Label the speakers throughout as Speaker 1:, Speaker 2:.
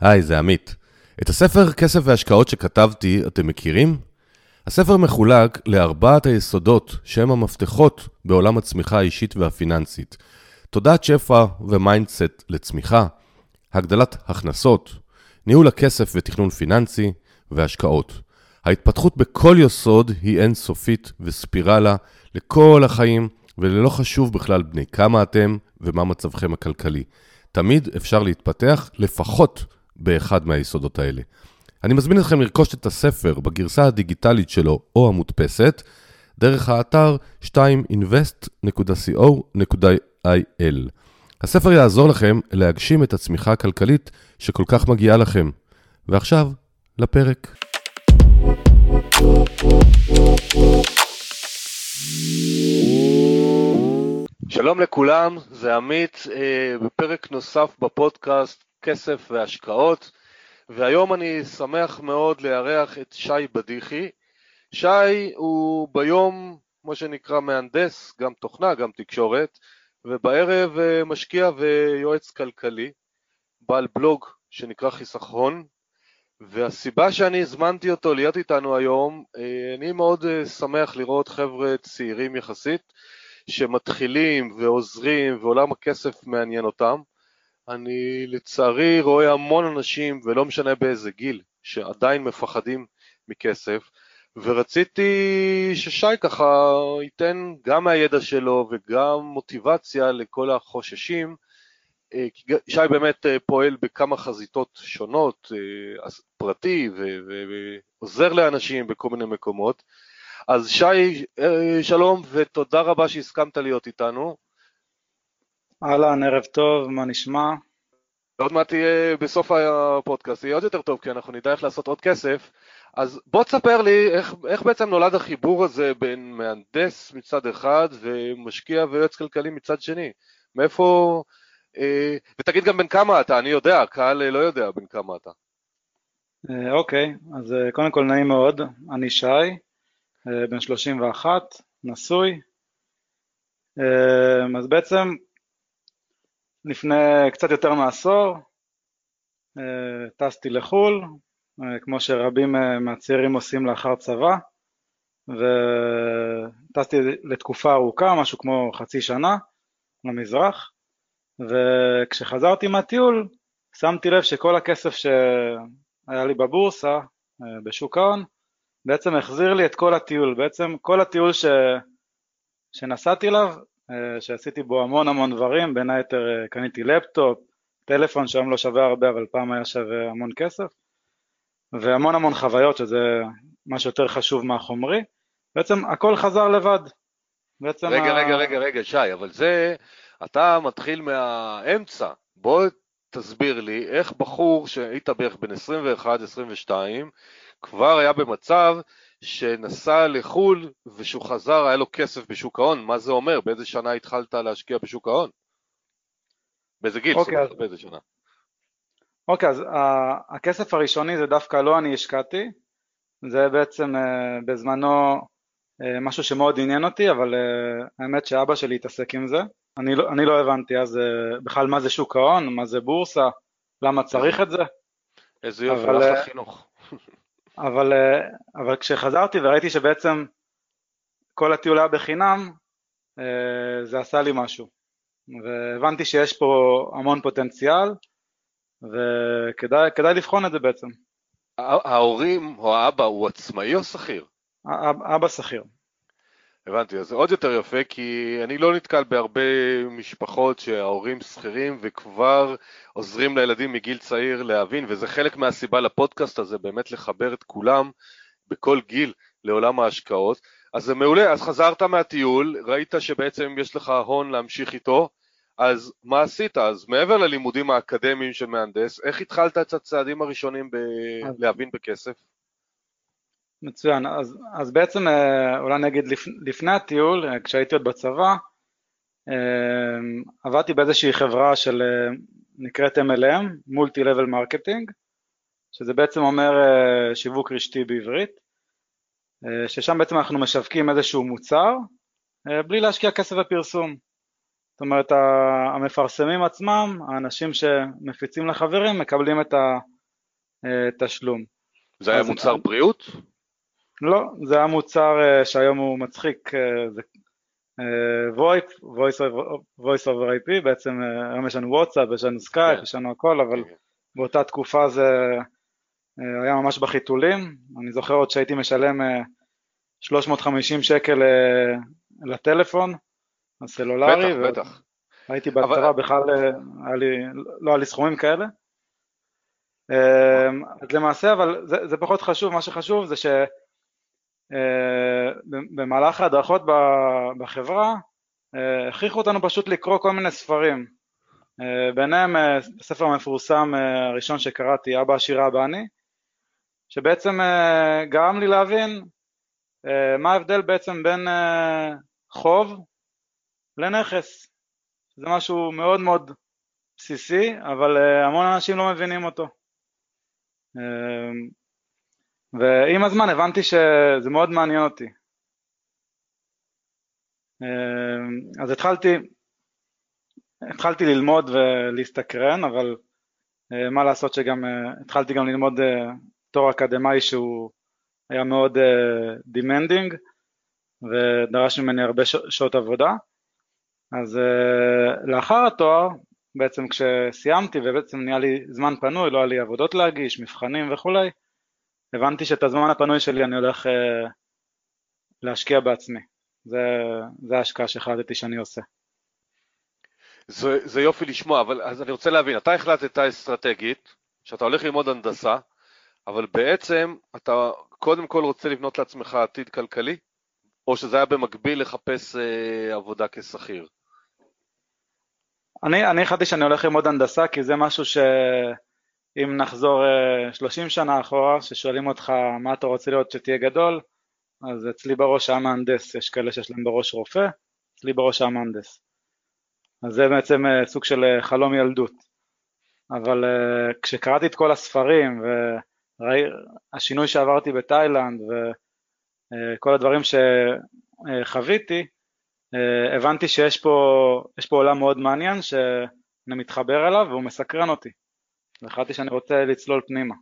Speaker 1: היי, זה עמית. את הספר כסף והשקעות שכתבתי אתם מכירים? הספר מחולק לארבעת היסודות שהם המפתחות בעולם הצמיחה האישית והפיננסית. תודעת שפע ו mindset לצמיחה, הגדלת הכנסות, ניהול הכסף ותכנון פיננסי והשקעות. ההתפתחות בכל יסוד היא אינסופית וספירלה לכל החיים, ולא חשוב בכלל בני כמה אתם ומה מצבכם הכלכלי. תמיד אפשר להתפתח לפחות באחד מהיסודות האלה. אני מזמין אתכם לרכוש את הספר בגרסה הדיגיטלית שלו או המודפסת, דרך האתר 2invest.co.il. הספר יעזור לכם להגשים את הצמיחה הכלכלית שכל כך מגיעה לכם. ועכשיו, לפרק. שלום לכולם, זה עמית אה, בפרק נוסף בפודקאסט כסף והשקעות, והיום אני שמח מאוד לארח את שי בדיחי. שי הוא ביום, כמו שנקרא, מהנדס, גם תוכנה, גם תקשורת, ובערב אה, משקיע ויועץ כלכלי, בעל בלוג שנקרא חיסכון, והסיבה שאני הזמנתי אותו להיות איתנו היום, אה, אני מאוד אה, שמח לראות חבר'ה צעירים יחסית, שמתחילים ועוזרים ועולם הכסף מעניין אותם. אני לצערי רואה המון אנשים, ולא משנה באיזה גיל, שעדיין מפחדים מכסף, ורציתי ששי ככה ייתן גם מהידע שלו וגם מוטיבציה לכל החוששים. אה, שי באמת אה, פועל בכמה חזיתות שונות, אה, פרטי ועוזר לאנשים בכל מיני מקומות. אז שי, שלום ותודה רבה שהסכמת להיות איתנו.
Speaker 2: אהלן, ערב טוב, מה נשמע?
Speaker 1: עוד מעט תהיה בסוף הפודקאסט, יהיה עוד יותר טוב, כי אנחנו נדע איך לעשות עוד כסף. אז בוא תספר לי איך, איך בעצם נולד החיבור הזה בין מהנדס מצד אחד ומשקיע ויועץ כלכלי מצד שני. מאיפה... אה, ותגיד גם בן כמה אתה, אני יודע, הקהל לא יודע בן כמה אתה.
Speaker 2: אה, אוקיי, אז אה, קודם כל נעים מאוד, אני שי, בן 31, נשוי. אז בעצם לפני קצת יותר מעשור טסתי לחו"ל, כמו שרבים מהצעירים עושים לאחר צבא, וטסתי לתקופה ארוכה, משהו כמו חצי שנה, למזרח, וכשחזרתי מהטיול שמתי לב שכל הכסף שהיה לי בבורסה, בשוק ההון, בעצם החזיר לי את כל הטיול, בעצם כל הטיול ש... שנסעתי אליו, שעשיתי בו המון המון דברים, בין היתר קניתי לפטופ, טלפון שהיום לא שווה הרבה אבל פעם היה שווה המון כסף, והמון המון חוויות שזה מה שיותר חשוב מהחומרי, בעצם הכל חזר לבד.
Speaker 1: בעצם רגע, ה... רגע, רגע, רגע, שי, אבל זה, אתה מתחיל מהאמצע, בוא תסביר לי איך בחור שהיית בערך בן 21-22 כבר היה במצב שנסע לחו"ל ושהוא חזר היה לו כסף בשוק ההון, מה זה אומר? באיזה שנה התחלת להשקיע בשוק ההון? באיזה גיל? אוקיי, אז... באיזה שנה?
Speaker 2: אוקיי, אז הכסף הראשוני זה דווקא לא אני השקעתי, זה בעצם uh, בזמנו uh, משהו שמאוד עניין אותי, אבל uh, האמת שאבא שלי התעסק עם זה. אני לא, אני לא הבנתי אז uh, בכלל מה זה שוק ההון, מה זה בורסה, למה צריך את זה.
Speaker 1: איזה יופי, הלך לחינוך.
Speaker 2: אבל, אבל כשחזרתי וראיתי שבעצם כל הטיול היה בחינם, זה עשה לי משהו. והבנתי שיש פה המון פוטנציאל, וכדאי לבחון את זה בעצם.
Speaker 1: ההורים או האבא הוא עצמאי או שכיר?
Speaker 2: אבא שכיר.
Speaker 1: הבנתי, אז זה עוד יותר יפה, כי אני לא נתקל בהרבה משפחות שההורים שכירים וכבר עוזרים לילדים מגיל צעיר להבין, וזה חלק מהסיבה לפודקאסט הזה, באמת לחבר את כולם בכל גיל לעולם ההשקעות. אז זה מעולה, אז חזרת מהטיול, ראית שבעצם יש לך הון להמשיך איתו, אז מה עשית? אז מעבר ללימודים האקדמיים של מהנדס, איך התחלת את הצעדים הראשונים ב- להבין בכסף?
Speaker 2: מצוין, אז, אז בעצם אה, אולי נגיד לפ, לפני הטיול, אה, כשהייתי עוד בצבא, אה, עבדתי באיזושהי חברה שנקראת MLM, multi level marketing, שזה בעצם אומר שיווק רשתי בעברית, ששם בעצם אנחנו משווקים איזשהו מוצר בלי להשקיע כסף בפרסום. זאת אומרת המפרסמים עצמם, האנשים שמפיצים לחברים, מקבלים את, ה, תשלום.
Speaker 1: זה היה מוצר בריאות?
Speaker 2: לא, זה היה מוצר שהיום הוא מצחיק, זה VoIP, voice over IP, בעצם היום יש לנו וואטסאפ, יש לנו סקייפ, כן. יש לנו הכל, אבל כן. באותה תקופה זה היה ממש בחיתולים, אני זוכר עוד שהייתי משלם 350 שקל לטלפון הסלולרי.
Speaker 1: בטח, בטח.
Speaker 2: הייתי בצבא, אבל... בכלל היה לי, לא היה לי סכומים כאלה. אז למעשה, אבל זה, זה פחות חשוב, מה שחשוב זה אה, ההדרכות בחברה אה, הכריחו אותנו פשוט לקרוא כל מיני ספרים. אה, ביניהם הספר המפורסם הראשון שקראתי, אבא עשירה אבא אני, שבעצם גרם לי להבין מה ההבדל בעצם בין חוב לנכס. זה משהו מאוד מאוד בסיסי, אבל המון אנשים לא מבינים אותו. ועם הזמן הבנתי שזה מאוד מעניין אותי. אמ, אז התחלתי, התחלתי ללמוד ולהסתקרן, אבל אה, מה לעשות שגם אה, התחלתי גם ללמוד אה, תואר אקדמאי שהוא היה מאוד demanding ודרש ממני הרבה שעות עבודה. אז לאחר התואר בעצם כשסיימתי ובעצם נהיה לי זמן פנוי, לא היה לי עבודות להגיש, מבחנים וכולי, הבנתי שאת הזמן הפנוי שלי אני הולך אה, להשקיע בעצמי. זה, זה ההשקעה שהחלטתי שאני עושה.
Speaker 1: זה, זה יופי לשמוע, אבל אז אני רוצה להבין, אתה החלטת אסטרטגית, שאתה הולך ללמוד הנדסה, אבל בעצם אתה קודם כל רוצה לבנות לעצמך עתיד כלכלי, או שזה היה במקביל לחפש אה, עבודה כשכיר?
Speaker 2: אני, אני החלטתי שאני הולך ללמוד הנדסה כי זה משהו שאם נחזור 30 אה, שנה אחורה, ששואלים אותך מה אתה רוצה להיות שתהיה גדול, אז אצלי בראש היה מהנדס, יש כאלה שיש להם בראש רופא, אצלי בראש היה מהנדס. אז זה בעצם אה, סוג של אה, חלום ילדות. אבל כשקראתי את כל הספרים והשינוי שעברתי בתאילנד וכל הדברים שחוויתי, הבנתי שיש פה, פה עולם מאוד מעניין שאני מתחבר אליו והוא מסקרן אותי. והחלטתי שאני רוצה לצלול פנימה.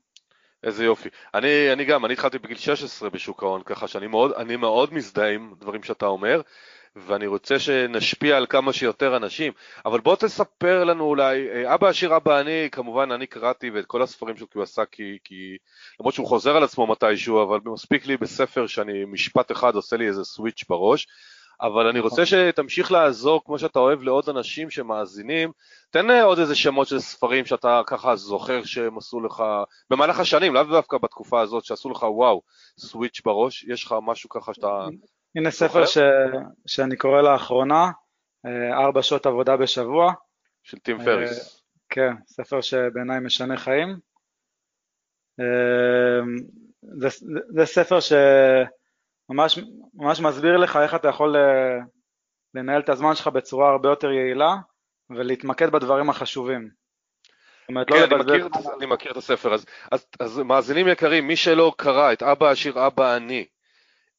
Speaker 1: איזה יופי. אני, אני גם, אני התחלתי בגיל 16 בשוק ההון, ככה שאני מאוד, מאוד מזדהה עם דברים שאתה אומר, ואני רוצה שנשפיע על כמה שיותר אנשים. אבל בוא תספר לנו אולי, אה, אבא עשיר אבא אני, כמובן אני קראתי ואת כל הספרים שהוא עשה, כי, כי למרות שהוא חוזר על עצמו מתישהו, אבל מספיק לי בספר שאני משפט אחד עושה לי איזה סוויץ' בראש. אבל אני רוצה נכון. שתמשיך לעזור כמו שאתה אוהב לעוד אנשים שמאזינים. תן עוד איזה שמות של ספרים שאתה ככה זוכר שהם עשו לך, במהלך השנים, לאו דווקא בתקופה הזאת, שעשו לך וואו, סוויץ' בראש, יש לך משהו ככה שאתה...
Speaker 2: הנה ספר ש... שאני קורא לאחרונה, אה, ארבע שעות עבודה בשבוע.
Speaker 1: של טים פריס. אה,
Speaker 2: כן, ספר שבעיניי משנה חיים. אה, זה, זה ספר ש... ממש, ממש מסביר לך איך אתה יכול אה, לנהל את הזמן שלך בצורה הרבה יותר יעילה ולהתמקד בדברים החשובים.
Speaker 1: אומרת, לא כן, לא אני, מכיר, אני מכיר את הספר. אז, אז, אז מאזינים יקרים, מי שלא קרא את אבא עשיר אבא אני,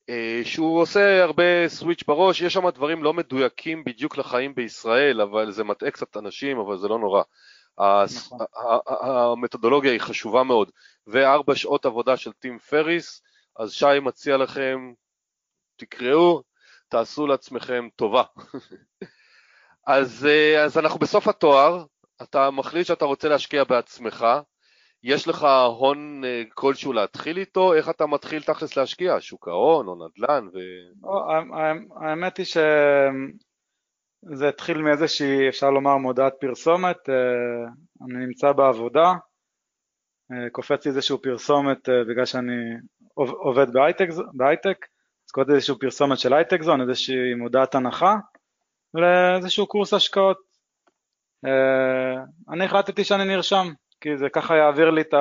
Speaker 1: אה, שהוא עושה הרבה סוויץ' בראש, יש שם דברים לא מדויקים בדיוק לחיים בישראל, אבל זה מטעה קצת אנשים, אבל זה לא נורא. נכון. המתודולוגיה היא חשובה מאוד, וארבע שעות עבודה של טים פריס, אז שי מציע לכם, תקראו, תעשו לעצמכם טובה. אז, אה, אז אנחנו בסוף התואר, אתה מחליט שאתה רוצה להשקיע בעצמך, יש לך הון אה, כלשהו להתחיל איתו, איך אתה מתחיל תכלס להשקיע? שוק ההון או נדל"ן? ו...
Speaker 2: האמת היא שזה התחיל מאיזושהי, אפשר לומר, מודעת פרסומת, אה, אני נמצא בעבודה, קופץ לי איזשהו פרסומת בגלל שאני עובד בהייטק, בהייטק אז קוראים איזשהו פרסומת של הייטק זון, איזושהי מודעת הנחה לאיזשהו קורס השקעות. אה, אני החלטתי שאני נרשם, כי זה ככה יעביר לי את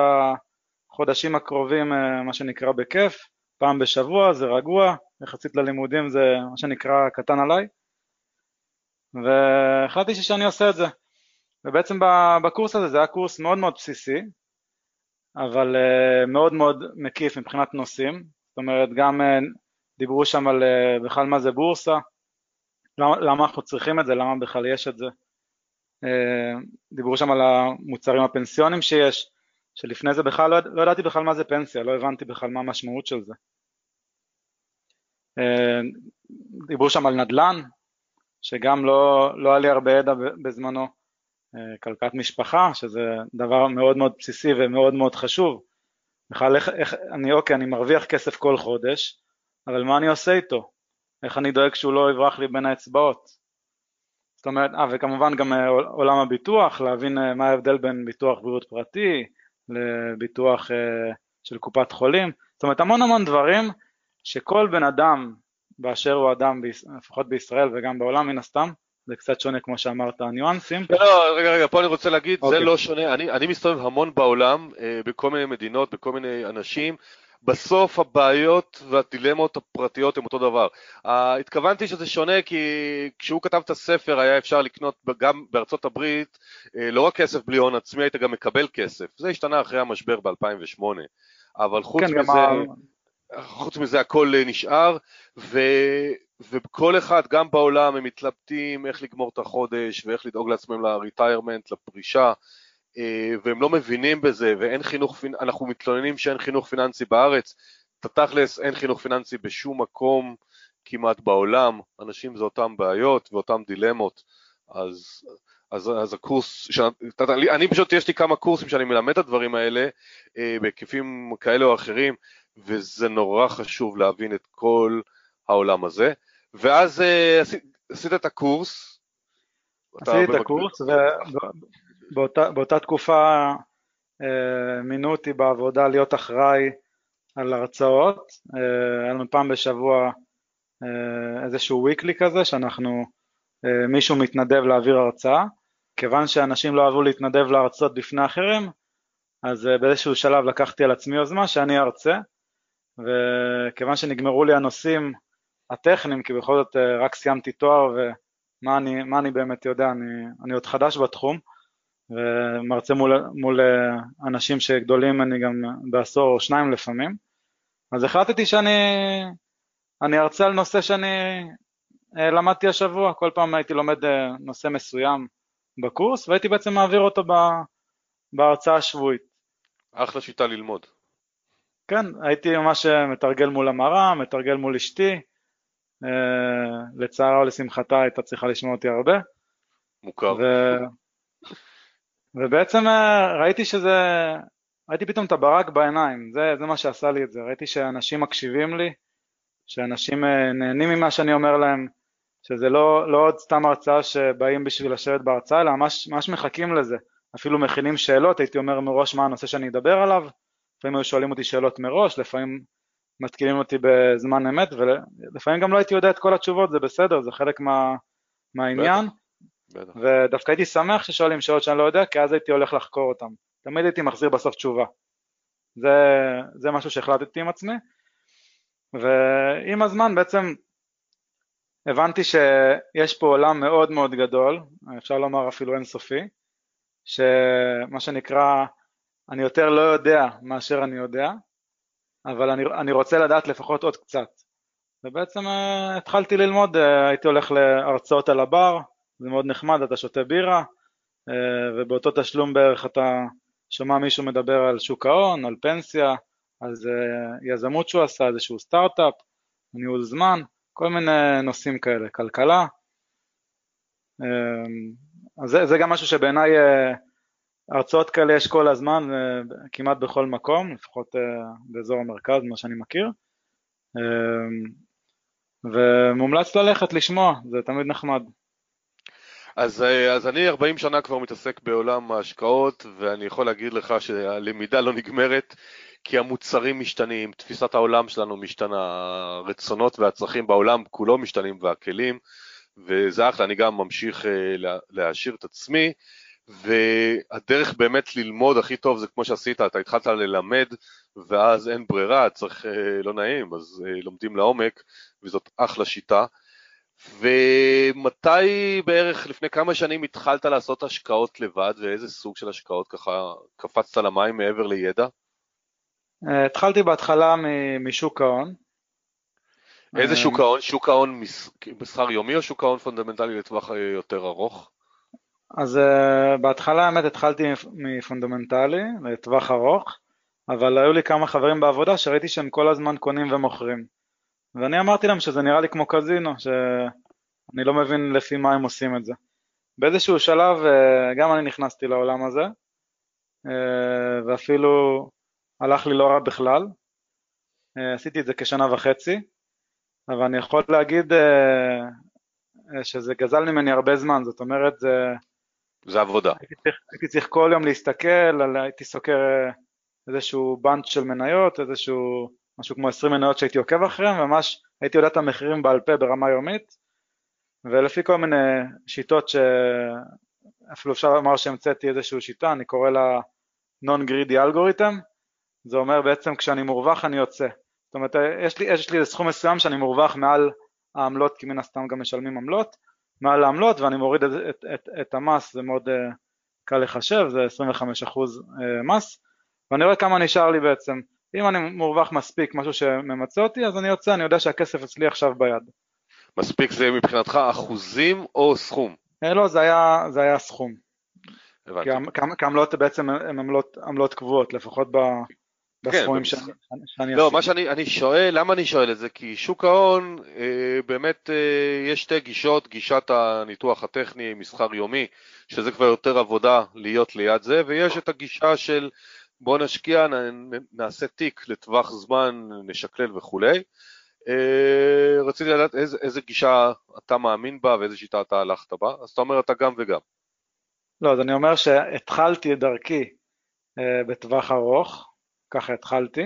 Speaker 2: החודשים הקרובים, אה, מה שנקרא בכיף, פעם בשבוע, זה רגוע, יחסית ללימודים זה מה שנקרא קטן עליי, והחלטתי שאני עושה את זה. ובעצם בקורס הזה, זה היה קורס מאוד מאוד בסיסי, אבל uh, מאוד מאוד מקיף מבחינת נושאים, זאת אומרת גם uh, דיברו שם על uh, בכלל מה זה בורסה, למה, למה אנחנו צריכים את זה, למה בכלל יש את זה, דיברו שם על המוצרים הפנסיונים שיש, שלפני זה בכלל לא, לא ידעתי בכלל מה זה פנסיה, לא הבנתי בכלל מה המשמעות של זה. אה, דיברו שם על נדל"ן, שגם לא, לא היה לי הרבה ידע בזמנו, אה, כלכלת משפחה, שזה דבר מאוד מאוד בסיסי ומאוד מאוד חשוב. בכלל איך, איך, אני אוקיי, אני מרוויח כסף כל חודש, אבל מה אני עושה איתו? איך אני דואג שהוא לא יברח לי בין האצבעות? זאת אומרת, אה, וכמובן גם אה, עולם הביטוח, להבין מה ההבדל בין ביטוח בריאות פרטי לביטוח של קופת חולים, זאת אומרת המון המון דברים שכל בן אדם באשר הוא אדם, לפחות בישראל וגם בעולם מן הסתם, זה קצת שונה כמו שאמרת, הניואנסים.
Speaker 1: לא, לא, רגע, רגע, פה אני רוצה להגיד, okay. זה אוקיי. לא שונה, אני, אני מסתובב המון בעולם, אה, בכל מיני מדינות, בכל מיני אנשים, בסוף הבעיות והדילמות הפרטיות הן אותו דבר. Uh, התכוונתי שזה שונה כי כשהוא כתב את הספר היה אפשר לקנות גם בארצות הברית uh, לא רק כסף בלי הון עצמי, היית גם מקבל כסף. זה השתנה אחרי המשבר ב-2008. אבל חוץ כן, מזה... חוץ מזה הכל אה, נשאר, ו, וכל אחד, גם בעולם, הם מתלבטים איך לגמור את החודש ואיך לדאוג לעצמם ל-retirement, לפרישה, אה, והם לא מבינים בזה, ואין חינוך, אנחנו מתלוננים שאין חינוך פיננסי בארץ, תכלס אין חינוך פיננסי בשום מקום כמעט בעולם, אנשים זה אותם בעיות ואותן דילמות, אז, אז, אז הקורס, שאני, אני פשוט, יש לי כמה קורסים שאני מלמד את הדברים האלה אה, בהיקפים כאלה או אחרים, וזה נורא חשוב להבין את כל העולם הזה. ואז uh, עשית, את הקורס.
Speaker 2: עשיתי את הקורס, ובאותה תקופה uh, מינו אותי בעבודה להיות אחראי על הרצאות. Uh, היה לנו פעם בשבוע איזשהו weekly כזה, שאנחנו, מישהו מתנדב להעביר הרצאה. כיוון שאנשים לא אהבו להתנדב להרצות בפני אחרים, אז באיזשהו שלב לקחתי על עצמי יוזמה שאני ארצה. וכיוון שנגמרו לי הנושאים הטכניים, כי בכל זאת אה, רק סיימתי תואר ומה אני, אני באמת יודע, אני, אני עוד חדש בתחום ומרצה מול, מול אה, אנשים שגדולים ממני גם בעשור או שניים לפעמים, אז החלטתי שאני אני ארצה על נושא שאני אה, למדתי השבוע, כל פעם הייתי לומד נושא מסוים בקורס והייתי בעצם מעביר אותו בהרצאה השבועית.
Speaker 1: אחלה שיטה ללמוד.
Speaker 2: כן, הייתי ממש מתרגל מול המראה, מתרגל מול אשתי, לצערה או לשמחתה הייתה צריכה לשמוע אותי הרבה.
Speaker 1: מוכר. ו...
Speaker 2: ובעצם אה, ראיתי שזה, ראיתי פתאום את הברק בעיניים, זה, זה מה שעשה לי את זה, ראיתי שאנשים מקשיבים לי, שאנשים נהנים ממה שאני אומר להם, שזה לא, לא עוד סתם הרצאה שבאים בשביל לשבת בהרצאה, אלא ממש, ממש מחכים לזה, אפילו מכינים שאלות, הייתי אומר מראש מה הנושא שאני אדבר עליו, לפעמים היו שואלים אותי שאלות מראש, לפעמים מתקינים אותי בזמן אמת, ולפעמים גם לא הייתי יודע את כל התשובות, זה בסדר, זה חלק מה, מהעניין. בטח, בטח. ודווקא הייתי שמח ששואלים שאלות שאני לא יודע, כי אז הייתי הולך לחקור אותן. תמיד הייתי מחזיר בסוף תשובה. זה, זה משהו שהחלטתי עם עצמי, ועם הזמן בעצם הבנתי שיש פה עולם מאוד מאוד גדול, אפשר לומר אפילו אינסופי, שמה שנקרא אני יותר לא יודע מאשר אני יודע, אבל אני, אני רוצה לדעת לפחות עוד קצת. ובעצם uh, התחלתי ללמוד, uh, הייתי הולך להרצאות על הבר, זה מאוד נחמד, אתה שותה בירה, uh, ובאותו תשלום בערך אתה שומע מישהו מדבר על שוק ההון, על פנסיה, על uh, יזמות שהוא עשה, איזשהו סטארט-אפ, ניהול זמן, כל מיני נושאים כאלה, כלכלה. אז זה, זה גם משהו שבעיניי הרצאות כאלה יש כל הזמן, אה, כמעט בכל מקום, לפחות אה, באזור המרכז, מה שאני מכיר. אה, ומומלץ ללכת לשמוע, זה תמיד נחמד.
Speaker 1: אז, אז אני 40 שנה כבר מתעסק בעולם ההשקעות, ואני יכול להגיד לך שהלמידה לא נגמרת, כי המוצרים משתנים, תפיסת העולם שלנו משתנה, הרצונות והצרכים בעולם כולו משתנים והכלים, וזה אחלה, אני גם ממשיך להעשיר את עצמי. והדרך באמת ללמוד הכי טוב זה כמו שעשית, אתה התחלת ללמד ואז אין ברירה, צריך, אה, לא נעים, אז אה, לומדים לעומק וזאת אחלה שיטה. ומתי בערך, לפני כמה שנים התחלת לעשות השקעות לבד ואיזה סוג של השקעות ככה קפצת למים מעבר לידע?
Speaker 2: אה, התחלתי בהתחלה משוק ההון.
Speaker 1: איזה שוק ההון? שוק ההון מסחר יומי או שוק ההון פונדמנטלי לטווח יותר ארוך?
Speaker 2: אז אה, בהתחלה האמת התחלתי מפונדמנטלי לטווח ארוך, אבל היו לי כמה חברים בעבודה שראיתי שהם כל הזמן קונים ומוכרים. ואני אמרתי להם שזה נראה לי כמו קזינו, שאני לא מבין לפי מה הם עושים את זה. באיזשהו שלב uh, גם אני נכנסתי לעולם הזה, uh, ואפילו הלך לי לא רע בכלל. Uh, עשיתי את זה כשנה וחצי, אבל אני יכול להגיד uh, שזה גזל ממני הרבה זמן, זאת אומרת זה...
Speaker 1: זה עבודה.
Speaker 2: הייתי צריך, הייתי צריך כל יום להסתכל, על, הייתי סוקר אה, איזשהו בנץ' של מניות, איזשהו משהו כמו 20 מניות שהייתי עוקב אחריהן, וממש הייתי יודע את המחירים בעל פה ברמה יומית, ולפי כל מיני שיטות שאפילו אפשר לומר שהמצאתי איזושהי שיטה, אני קורא לה non-greedy algorithm, זה אומר בעצם כשאני מורווח אני יוצא. זאת אומרת, יש לי, יש לי סכום מסוים שאני מורווח מעל העמלות, כי מן הסתם גם משלמים עמלות, מעל העמלות ואני מוריד את, את, את, את המס, זה מאוד uh, קל לחשב, זה 25% uh, מס, ואני רואה כמה נשאר לי בעצם. אם אני מורווח מספיק, משהו שממצה אותי, אז אני יוצא, אני יודע שהכסף אצלי עכשיו ביד.
Speaker 1: מספיק זה מבחינתך אחוזים או סכום?
Speaker 2: אה, לא, זה היה, זה היה סכום. הבנתי. כי עמלות בעצם הן עמלות קבועות, לפחות ב... בסכומים כן, שאני,
Speaker 1: לא. מה שאני אני שואל, למה אני שואל את זה? כי שוק ההון, אה, באמת אה, יש שתי גישות, גישת הניתוח הטכני, מסחר יומי, שזה כבר יותר עבודה להיות ליד זה, ויש את הגישה של בוא נשקיע, נ, נעשה תיק לטווח זמן, נשקלל וכולי. אה, רציתי לדעת איזה, איזה גישה אתה מאמין בה ואיזה שיטה אתה הלכת בה, אז אתה אומר אתה גם וגם.
Speaker 2: לא, אז אני אומר שהתחלתי את דרכי אה, בטווח ארוך, ככה התחלתי.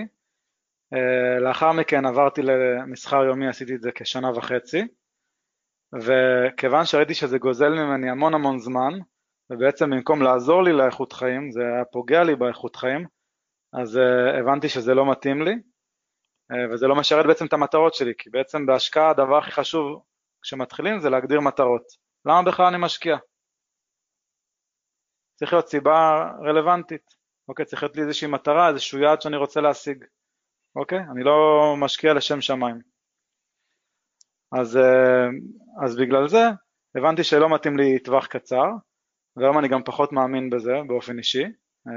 Speaker 2: אה, לאחר מכן עברתי למסחר יומי, עשיתי את זה כשנה וחצי, וכיוון שראיתי שזה גוזל ממני המון המון זמן, ובעצם במקום לעזור לי לאיכות חיים, זה היה פוגע לי באיכות חיים, אז uh, הבנתי שזה לא מתאים לי, uh, וזה לא משרת בעצם את המטרות שלי, כי בעצם בהשקעה הדבר הכי חשוב כשמתחילים זה להגדיר מטרות. למה בכלל אני משקיע? צריך להיות סיבה רלוונטית. אוקיי? צריך להיות לי איזושהי מטרה, איזשהו יעד שאני רוצה להשיג, אוקיי? אני לא משקיע לשם שמיים. אז, אה, אז בגלל זה הבנתי שלא מתאים לי טווח קצר, והיום אני גם פחות מאמין בזה באופן אישי, אה,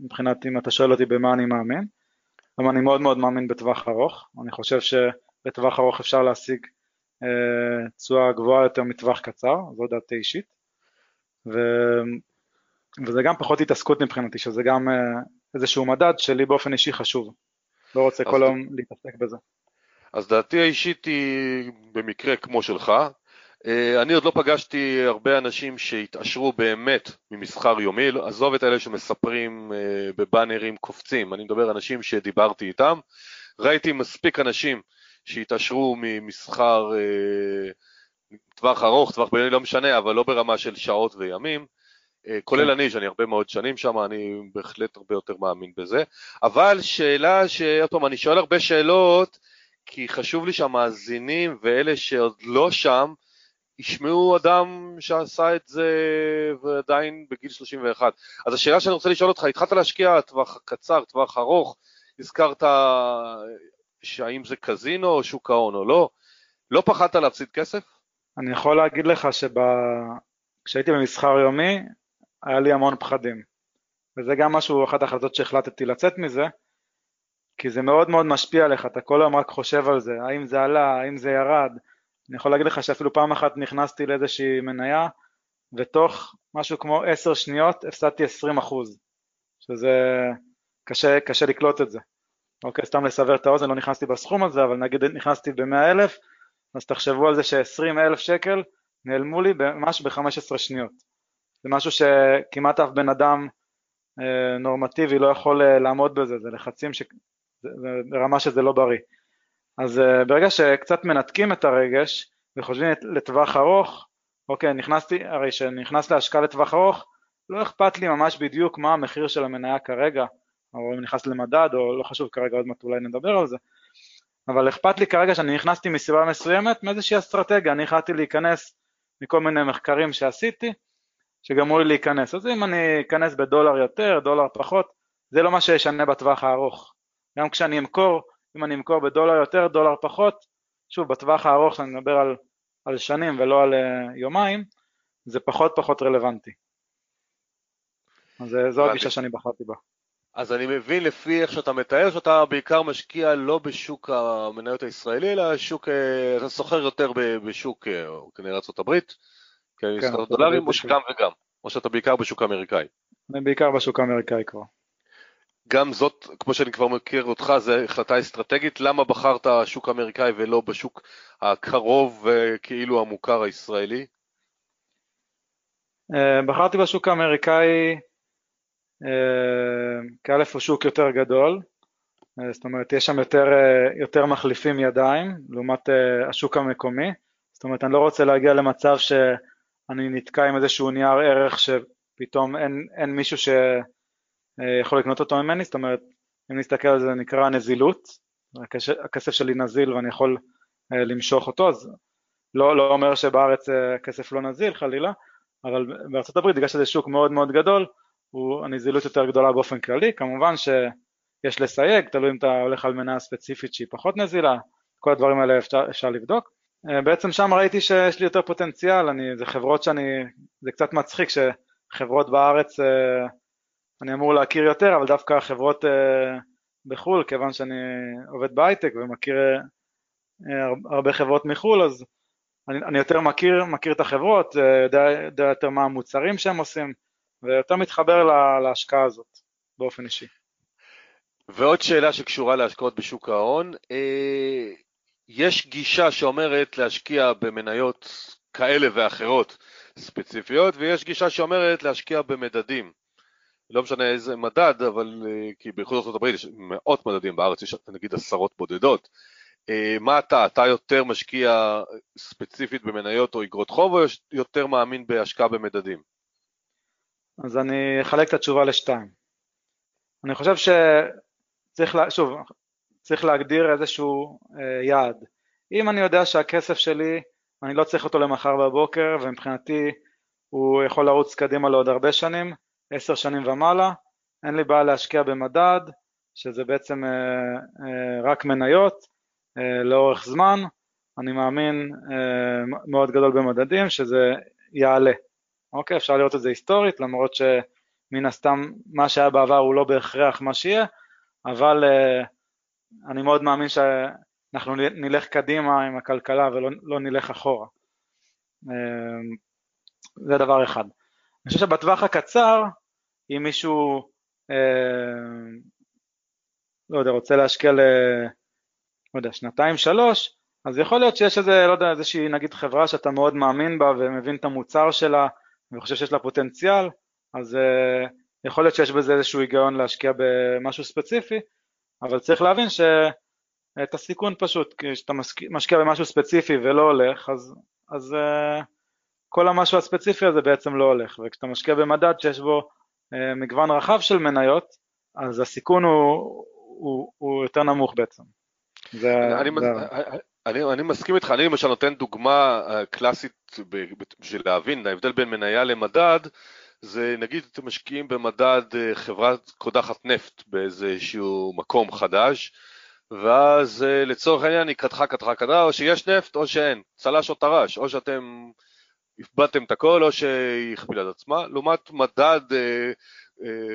Speaker 2: מבחינת אם אתה שואל אותי במה אני מאמין, היום אני מאוד מאוד מאמין בטווח ארוך, אני חושב שבטווח ארוך אפשר להשיג אה, תשואה גבוהה יותר מטווח קצר, זו דעתי אישית, ו... וזה גם פחות התעסקות מבחינתי, שזה גם אה, איזשהו מדד שלי באופן אישי חשוב. לא רוצה כל היום להתעסק בזה.
Speaker 1: אז דעתי האישית היא במקרה כמו שלך. אה, אני עוד לא פגשתי הרבה אנשים שהתעשרו באמת ממסחר יומי, עזוב את אלה שמספרים אה, בבאנרים קופצים, אני מדבר על אנשים שדיברתי איתם. ראיתי מספיק אנשים שהתעשרו ממסחר טווח ארוך, טווח בינוני לא משנה, אבל לא ברמה של שעות וימים. אה, כולל כן. אני, שאני הרבה מאוד שנים שם, אני בהחלט הרבה יותר מאמין בזה. אבל שאלה ש... עוד פעם, אני שואל הרבה שאלות, כי חשוב לי שהמאזינים ואלה שעוד לא שם, ישמעו אדם שעשה את זה ועדיין בגיל 31. אז השאלה שאני רוצה לשאול אותך, התחלת להשקיע טווח קצר, טווח ארוך, הזכרת שהאם זה קזינו או שוק ההון או לא, לא פחדת להפסיד כסף?
Speaker 2: אני יכול להגיד לך שכשהייתי במסחר יומי, היה לי המון פחדים. וזה גם משהו, אחת ההחלטות שהחלטתי לצאת מזה, כי זה מאוד מאוד משפיע עליך, אתה כל היום רק חושב על זה, האם זה עלה, האם זה ירד. אני יכול להגיד לך שאפילו פעם אחת נכנסתי לאיזושהי מניה, ותוך משהו כמו עשר שניות הפסדתי 20 אחוז, שזה קשה, קשה לקלוט את זה. אוקיי, סתם לסבר את האוזן, לא נכנסתי בסכום הזה, אבל נגיד נכנסתי ב-100 אלף, אז תחשבו על זה ש-20 אלף שקל נעלמו לי ממש ב-15 שניות. זה משהו שכמעט אף בן אדם אה, נורמטיבי לא יכול אה, לעמוד בזה, זה לחצים ש... זה ברמה שזה לא בריא. אז אה, ברגע שקצת מנתקים את הרגש וחושבים לטווח ארוך, אוקיי, נכנסתי, הרי כשנכנס להשקעה לטווח ארוך, לא אכפת לי ממש בדיוק מה המחיר של המניה כרגע, או אם נכנס למדד, או לא חשוב כרגע, עוד מעט אולי נדבר על זה, אבל אכפת לי כרגע שאני נכנסתי מסיבה מסוימת, מאיזושהי אסטרטגיה, אני החלטתי להיכנס מכל מיני מחקרים שעשיתי, שגמרו לי להיכנס. אז אם אני אכנס בדולר יותר, דולר פחות, זה לא מה שישנה בטווח הארוך. גם כשאני אמכור, אם אני אמכור בדולר יותר, דולר פחות, שוב, בטווח הארוך, אני מדבר על, על שנים ולא על uh, יומיים, זה פחות פחות רלוונטי. אז זו הגישה שאני בחרתי בה.
Speaker 1: אז אני מבין לפי איך שאתה מתאר שאתה בעיקר משקיע לא בשוק המניות הישראלי, אלא שוק, אה, אתה סוחר יותר בשוק אה, כנראה ארה"ב, כן, כן דולרים, או שגם וגם, או שאתה בעיקר בשוק האמריקאי.
Speaker 2: אני בעיקר בשוק האמריקאי כבר.
Speaker 1: גם זאת, כמו שאני כבר מכיר אותך, זו החלטה אסטרטגית, למה בחרת שוק אמריקאי ולא בשוק הקרוב כאילו המוכר הישראלי?
Speaker 2: אה, בחרתי בשוק האמריקאי אה, כאלף הוא שוק יותר גדול, אה, זאת אומרת יש שם יותר, יותר מחליפים ידיים לעומת השוק המקומי, זאת אומרת אני לא רוצה להגיע למצב שאני נתקע עם איזשהו נייר ערך שפתאום אין, אין מישהו ש... אה, לקנות אותו ממני, זאת אומרת, אם נסתכל על זה, זה נקרא נזילות, הכסף שלי נזיל ואני יכול אה, למשוך אותו, אז לא, לא אומר שבארץ אה, הכסף לא נזיל חלילה, אבל בארצות הברית, בגלל שזה שוק מאוד מאוד גדול, הוא, הנזילות יותר גדולה באופן כללי, כמובן שיש לסייג, תלוי אם אתה הולך על מניה ספציפית שהיא פחות נזילה, כל הדברים האלה אפשר, אפשר לבדוק. בעצם שם ראיתי שיש לי יותר פוטנציאל, אני, זה חברות שאני, זה קצת מצחיק שחברות בארץ אני אמור להכיר יותר, אבל דווקא החברות אה, בחו"ל, כיוון שאני עובד בהייטק ומכיר אה, הרבה חברות מחו"ל, אז אני, אני יותר מכיר, מכיר את החברות, אה, יודע, יודע יותר מה המוצרים שהם עושים, ויותר מתחבר לה, להשקעה הזאת באופן אישי.
Speaker 1: ועוד שאלה שקשורה להשקעות בשוק ההון, יש גישה שאומרת להשקיע במניות כאלה ואחרות ספציפיות, ויש גישה שאומרת להשקיע במדדים. לא משנה איזה מדד, אבל אה, כי באיחוד ארצות הברית יש מאות מדדים, בארץ יש נגיד עשרות בודדות. אה, מה אתה, אתה יותר משקיע ספציפית במניות או אגרות חוב, או יותר מאמין בהשקעה במדדים?
Speaker 2: אז אני אחלק את התשובה לשתיים. אני חושב שצריך, לה, שוב, צריך להגדיר איזשהו אה, יעד. אם אני יודע שהכסף שלי, אני לא צריך אותו למחר בבוקר, ומבחינתי הוא יכול לרוץ קדימה לעוד הרבה שנים, עשר שנים ומעלה, אין לי בעיה להשקיע במדד, שזה בעצם אה, אה, רק מניות לאורך זמן, אני מאמין מאוד גדול במדדים שזה יעלה. אוקיי, אפשר לראות את זה היסטורית, למרות שמן הסתם מה שהיה בעבר הוא לא בהכרח מה שיהיה, אבל אני מאוד מאמין שאנחנו נלך קדימה עם הכלכלה ולא לא נלך אחורה. זה דבר אחד. אני חושב שבטווח הקצר אם מישהו, אה, לא יודע, רוצה להשקיע ל... לא יודע, שנתיים, שלוש, אז יכול להיות שיש איזה, לא יודע, איזושהי נגיד חברה שאתה מאוד מאמין בה ומבין את המוצר שלה וחושב שיש לה פוטנציאל, אז אה, יכול להיות שיש בזה איזשהו היגיון להשקיע במשהו ספציפי, אבל צריך להבין שאת הסיכון פשוט, כשאתה משקיע במשהו ספציפי ולא הולך, אז, אז אה, כל המשהו הספציפי הזה בעצם לא הולך, וכשאתה משקיע במדד שיש בו אה, מגוון רחב של מניות, אז הסיכון הוא, הוא, הוא יותר נמוך בעצם.
Speaker 1: זה, אני, זה... אני, אני, אני מסכים איתך, אני למשל נותן דוגמה אה, קלאסית בשביל להבין, ההבדל בין מניה למדד, זה נגיד אתם משקיעים במדד אה, חברת קודחת נפט באיזשהו מקום חדש, ואז לצורך העניין היא קדחה, קדחה, קדחה, או שיש נפט או שאין, צל"ש או טר"ש, או שאתם איבדתם את הכל או שהיא הכפילה את עצמה, לעומת מדד אה, אה,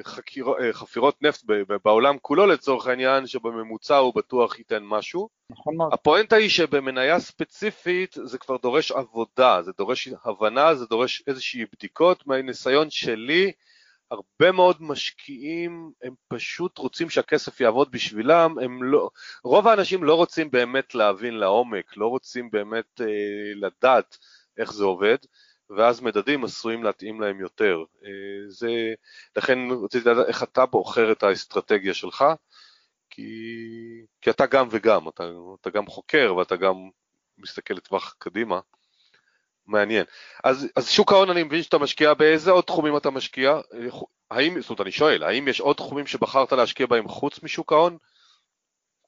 Speaker 1: חקיר, אה, חפירות נפט בעולם כולו לצורך העניין, שבממוצע הוא בטוח ייתן משהו.
Speaker 2: נכון מאוד.
Speaker 1: הפואנטה היא שבמניה ספציפית זה כבר דורש עבודה, זה דורש הבנה, זה דורש איזושהי בדיקות. מהניסיון שלי, הרבה מאוד משקיעים הם פשוט רוצים שהכסף יעבוד בשבילם, הם לא, רוב האנשים לא רוצים באמת להבין לעומק, לא רוצים באמת אה, לדעת איך זה עובד, ואז מדדים עשויים להתאים להם יותר. אה, זה, לכן רציתי לדעת איך אתה בוחר את האסטרטגיה שלך, כי, כי אתה גם וגם, אתה, אתה גם חוקר ואתה גם מסתכל לטווח קדימה. מעניין. אז, אז שוק ההון אני מבין שאתה משקיע, באיזה עוד תחומים אתה משקיע? האם, זאת אומרת, אני שואל, האם יש עוד תחומים שבחרת להשקיע בהם חוץ משוק ההון?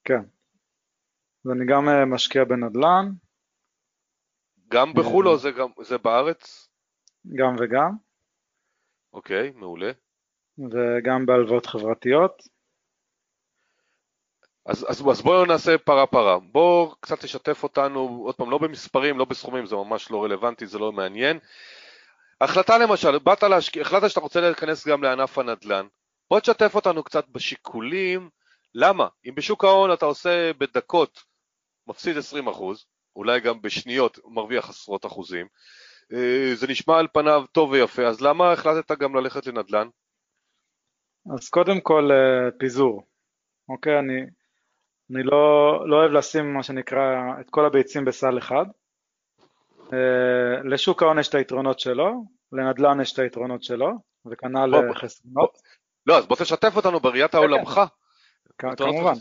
Speaker 2: כן. אז אני גם אה, משקיע בנדל"ן,
Speaker 1: גם בחו"ל או זה, גם, זה בארץ?
Speaker 2: גם וגם.
Speaker 1: אוקיי, מעולה.
Speaker 2: וגם בהלוואות חברתיות.
Speaker 1: אז, אז, אז בואו נעשה פרה פרה. בואו קצת תשתף אותנו, עוד פעם, לא במספרים, לא בסכומים, זה ממש לא רלוונטי, זה לא מעניין. החלטה למשל, באת להשקיע, החלטת שאתה רוצה להיכנס גם לענף הנדל"ן, בוא תשתף אותנו קצת בשיקולים, למה? אם בשוק ההון אתה עושה בדקות, מפסיד 20 אחוז, אולי גם בשניות מרוויח עשרות אחוזים, אה, זה נשמע על פניו טוב ויפה, אז למה החלטת גם ללכת לנדל"ן?
Speaker 2: אז קודם כל אה, פיזור, אוקיי? אני, אני לא, לא אוהב לשים מה שנקרא את כל הביצים בסל אחד. אה, לשוק ההון יש את היתרונות שלו, לנדל"ן יש את היתרונות שלו, וכנ"ל חסרונות.
Speaker 1: לא, אז בוא תשתף אותנו בראיית כן, כן. העולמך.
Speaker 2: כמובן.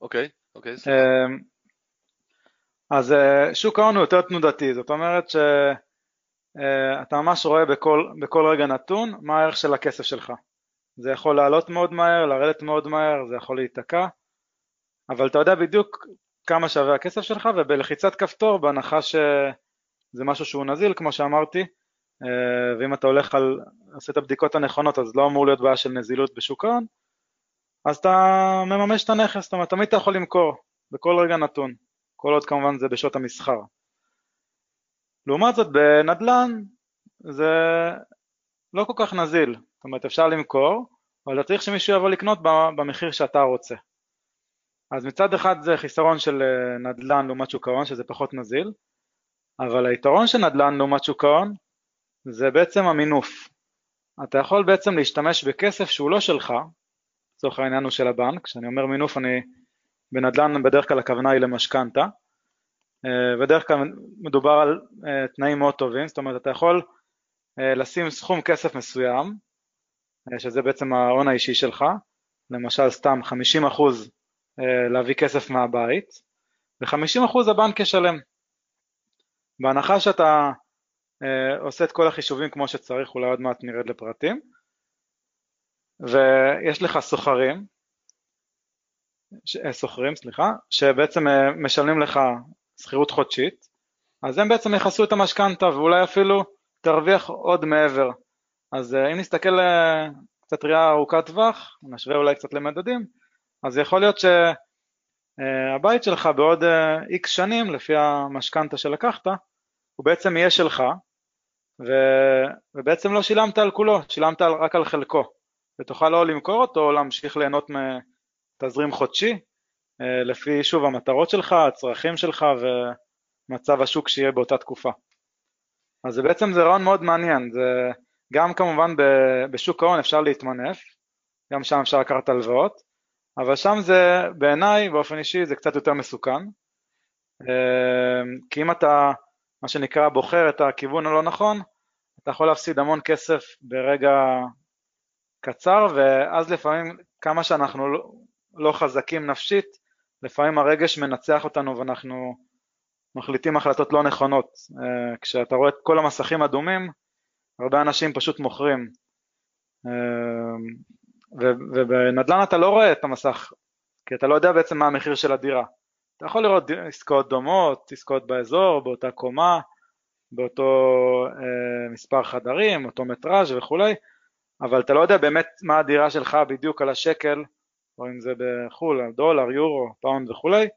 Speaker 1: אוקיי, אוקיי.
Speaker 2: אז שוק ההון הוא יותר תנודתי, זאת אומרת שאתה ממש רואה בכל, בכל רגע נתון מה הערך של הכסף שלך. זה יכול לעלות מאוד מהר, לרדת מאוד מהר, זה יכול להיתקע, אבל אתה יודע בדיוק כמה שווה הכסף שלך, ובלחיצת כפתור, בהנחה שזה משהו שהוא נזיל, כמו שאמרתי, אה, ואם אתה הולך על, עושה את הבדיקות הנכונות, אז לא אמור להיות בעיה של נזילות בשוק ההון, אז אתה מממש את הנכס, זאת אומרת, תמיד אתה יכול למכור, בכל רגע נתון, כל עוד כמובן זה בשעות המסחר. לעומת זאת, בנדל"ן זה לא כל כך נזיל, זאת אומרת אפשר למכור, אבל אתה צריך שמישהו יבוא לקנות במחיר שאתה רוצה. אז מצד אחד זה חיסרון של אה, נדל"ן לעומת שוק ההון, שזה פחות נזיל, אבל היתרון של נדל"ן לעומת שוק ההון זה בעצם המינוף. אתה יכול בעצם להשתמש בכסף שהוא לא שלך, לצורך העניין הוא של הבנק, כשאני אומר מינוף אני בנדל"ן בדרך כלל הכוונה היא למשכנתה, אה, בדרך כלל מדובר על אה, תנאים מאוד טובים, זאת אומרת אתה יכול לשים סכום כסף מסוים, שזה בעצם ההון האישי שלך, למשל סתם 50% אה, להביא כסף מהבית, ו-50% הבנק ישלם. בהנחה שאתה אה, עושה את כל החישובים כמו שצריך, אולי עוד מעט נרד לפרטים, ויש לך סוחרים, אה, סוחרים, סליחה, שבעצם משלמים לך שכירות חודשית, אז הם בעצם יכסו את המשכנתה ואולי אפילו תרוויח עוד מעבר. אז אם נסתכל קצת ראייה ארוכת טווח, נשווה אולי קצת למדדים, אז יכול להיות שהבית שלך בעוד איקס שנים, לפי המשכנתה שלקחת, הוא בעצם יהיה שלך, ו... ובעצם לא שילמת על כולו, שילמת רק על חלקו, ותוכל לא למכור אותו או להמשיך ליהנות מתזרים חודשי, לפי שוב המטרות שלך, הצרכים שלך ומצב השוק שיהיה באותה תקופה. אז זה בעצם זה רעיון מאוד מעניין, זה גם כמובן בשוק ההון אפשר להתמנף, גם שם אפשר לקחת הלוואות, אבל שם זה בעיניי באופן אישי זה קצת יותר מסוכן, אמ, כי אם אתה מה שנקרא בוחר את הכיוון הלא נכון, אתה יכול להפסיד המון כסף ברגע קצר ואז לפעמים כמה שאנחנו לא, חזקים נפשית, לפעמים הרגש מנצח אותנו ואנחנו מחליטים החלטות לא נכונות. אה, כשאתה רואה את כל המסכים אדומים, הרבה אנשים פשוט מוכרים. אמ, ובנדל"ן אתה לא רואה את המסך, כי אתה לא יודע בעצם מה המחיר של הדירה. אתה יכול לראות עסקאות דומות, עסקאות באזור, באותה קומה, באותו אה, מספר חדרים, אותו מטראז' וכולי, אבל אתה לא יודע באמת מה הדירה שלך בדיוק על השקל, או אם זה בחו"ל, דולר, יורו, פאונד וכולי,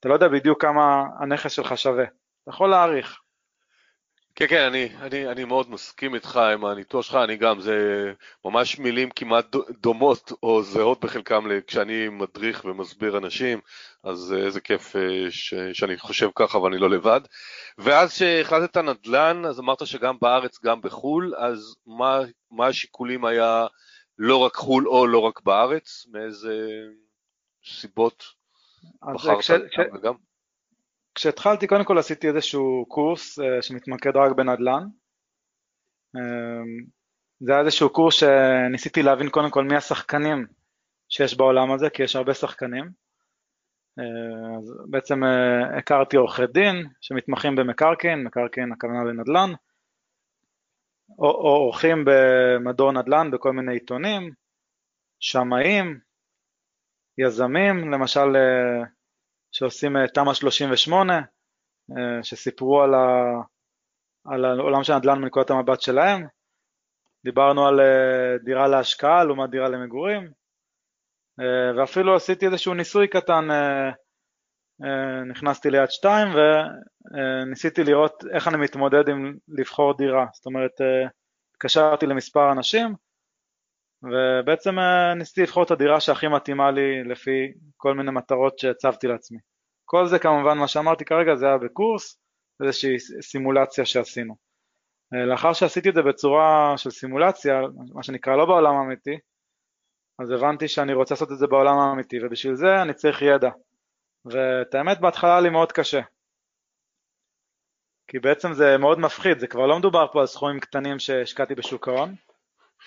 Speaker 2: אתה לא יודע בדיוק כמה הנכס שלך שווה. אתה יכול להעריך.
Speaker 1: כן, כן, אני, אני, אני מאוד מסכים איתך עם הניתוח שלך, אני גם, זה ממש מילים כמעט דומות או זהות בחלקם כשאני מדריך ומסביר אנשים, אז אה, איזה כיף אה, ש, שאני חושב ככה ואני לא לבד. ואז כשהחלטת נדל"ן, אז אמרת שגם בארץ, גם בחו"ל, אז מה, מה השיקולים היה לא רק חו"ל או לא רק בארץ? מאיזה סיבות בחרת כש, וגם?
Speaker 2: כשהתחלתי קודם כל עשיתי איזשהו קורס uh, שמתמקד רק בנדל"ן. Uh, זה היה איזשהו קורס שניסיתי להבין קודם כל מי השחקנים שיש בעולם הזה, כי יש הרבה שחקנים. Uh, אז בעצם הכרתי עורכי דין שמתמחים במקרקעין, מקרקעין הכוונה לנדל"ן, עורכים במדור נדל"ן בכל מיני עיתונים, שמאים, יזמים, למשל uh, שעושים אה, תמ"א 38, אה, שסיפרו על, ה, על העולם של הנדל"ן מנקודת המבט שלהם. דיברנו על אה, דירה להשקעה לעומת דירה למגורים, ואפילו עשיתי איזשהו ניסוי קטן נכנסתי ליד שתיים וניסיתי לראות איך אני מתמודד עם לבחור דירה. זאת אומרת, התקשרתי למספר אנשים ובעצם ניסיתי לבחור את הדירה שהכי מתאימה לי לפי כל מיני מטרות שהצבתי לעצמי. כל זה כמובן, מה שאמרתי כרגע, זה היה בקורס, איזושהי סימולציה שעשינו. לאחר שעשיתי את זה בצורה של סימולציה, מה שנקרא לא בעולם האמיתי, אז הבנתי שאני רוצה לעשות את זה בעולם האמיתי, ובשביל זה אני צריך ידע. ואת האמת, בהתחלה היה לי מאוד קשה. כי בעצם זה מאוד מפחיד, זה כבר לא מדובר פה על סכומים קטנים שהשקעתי בשוק ההון,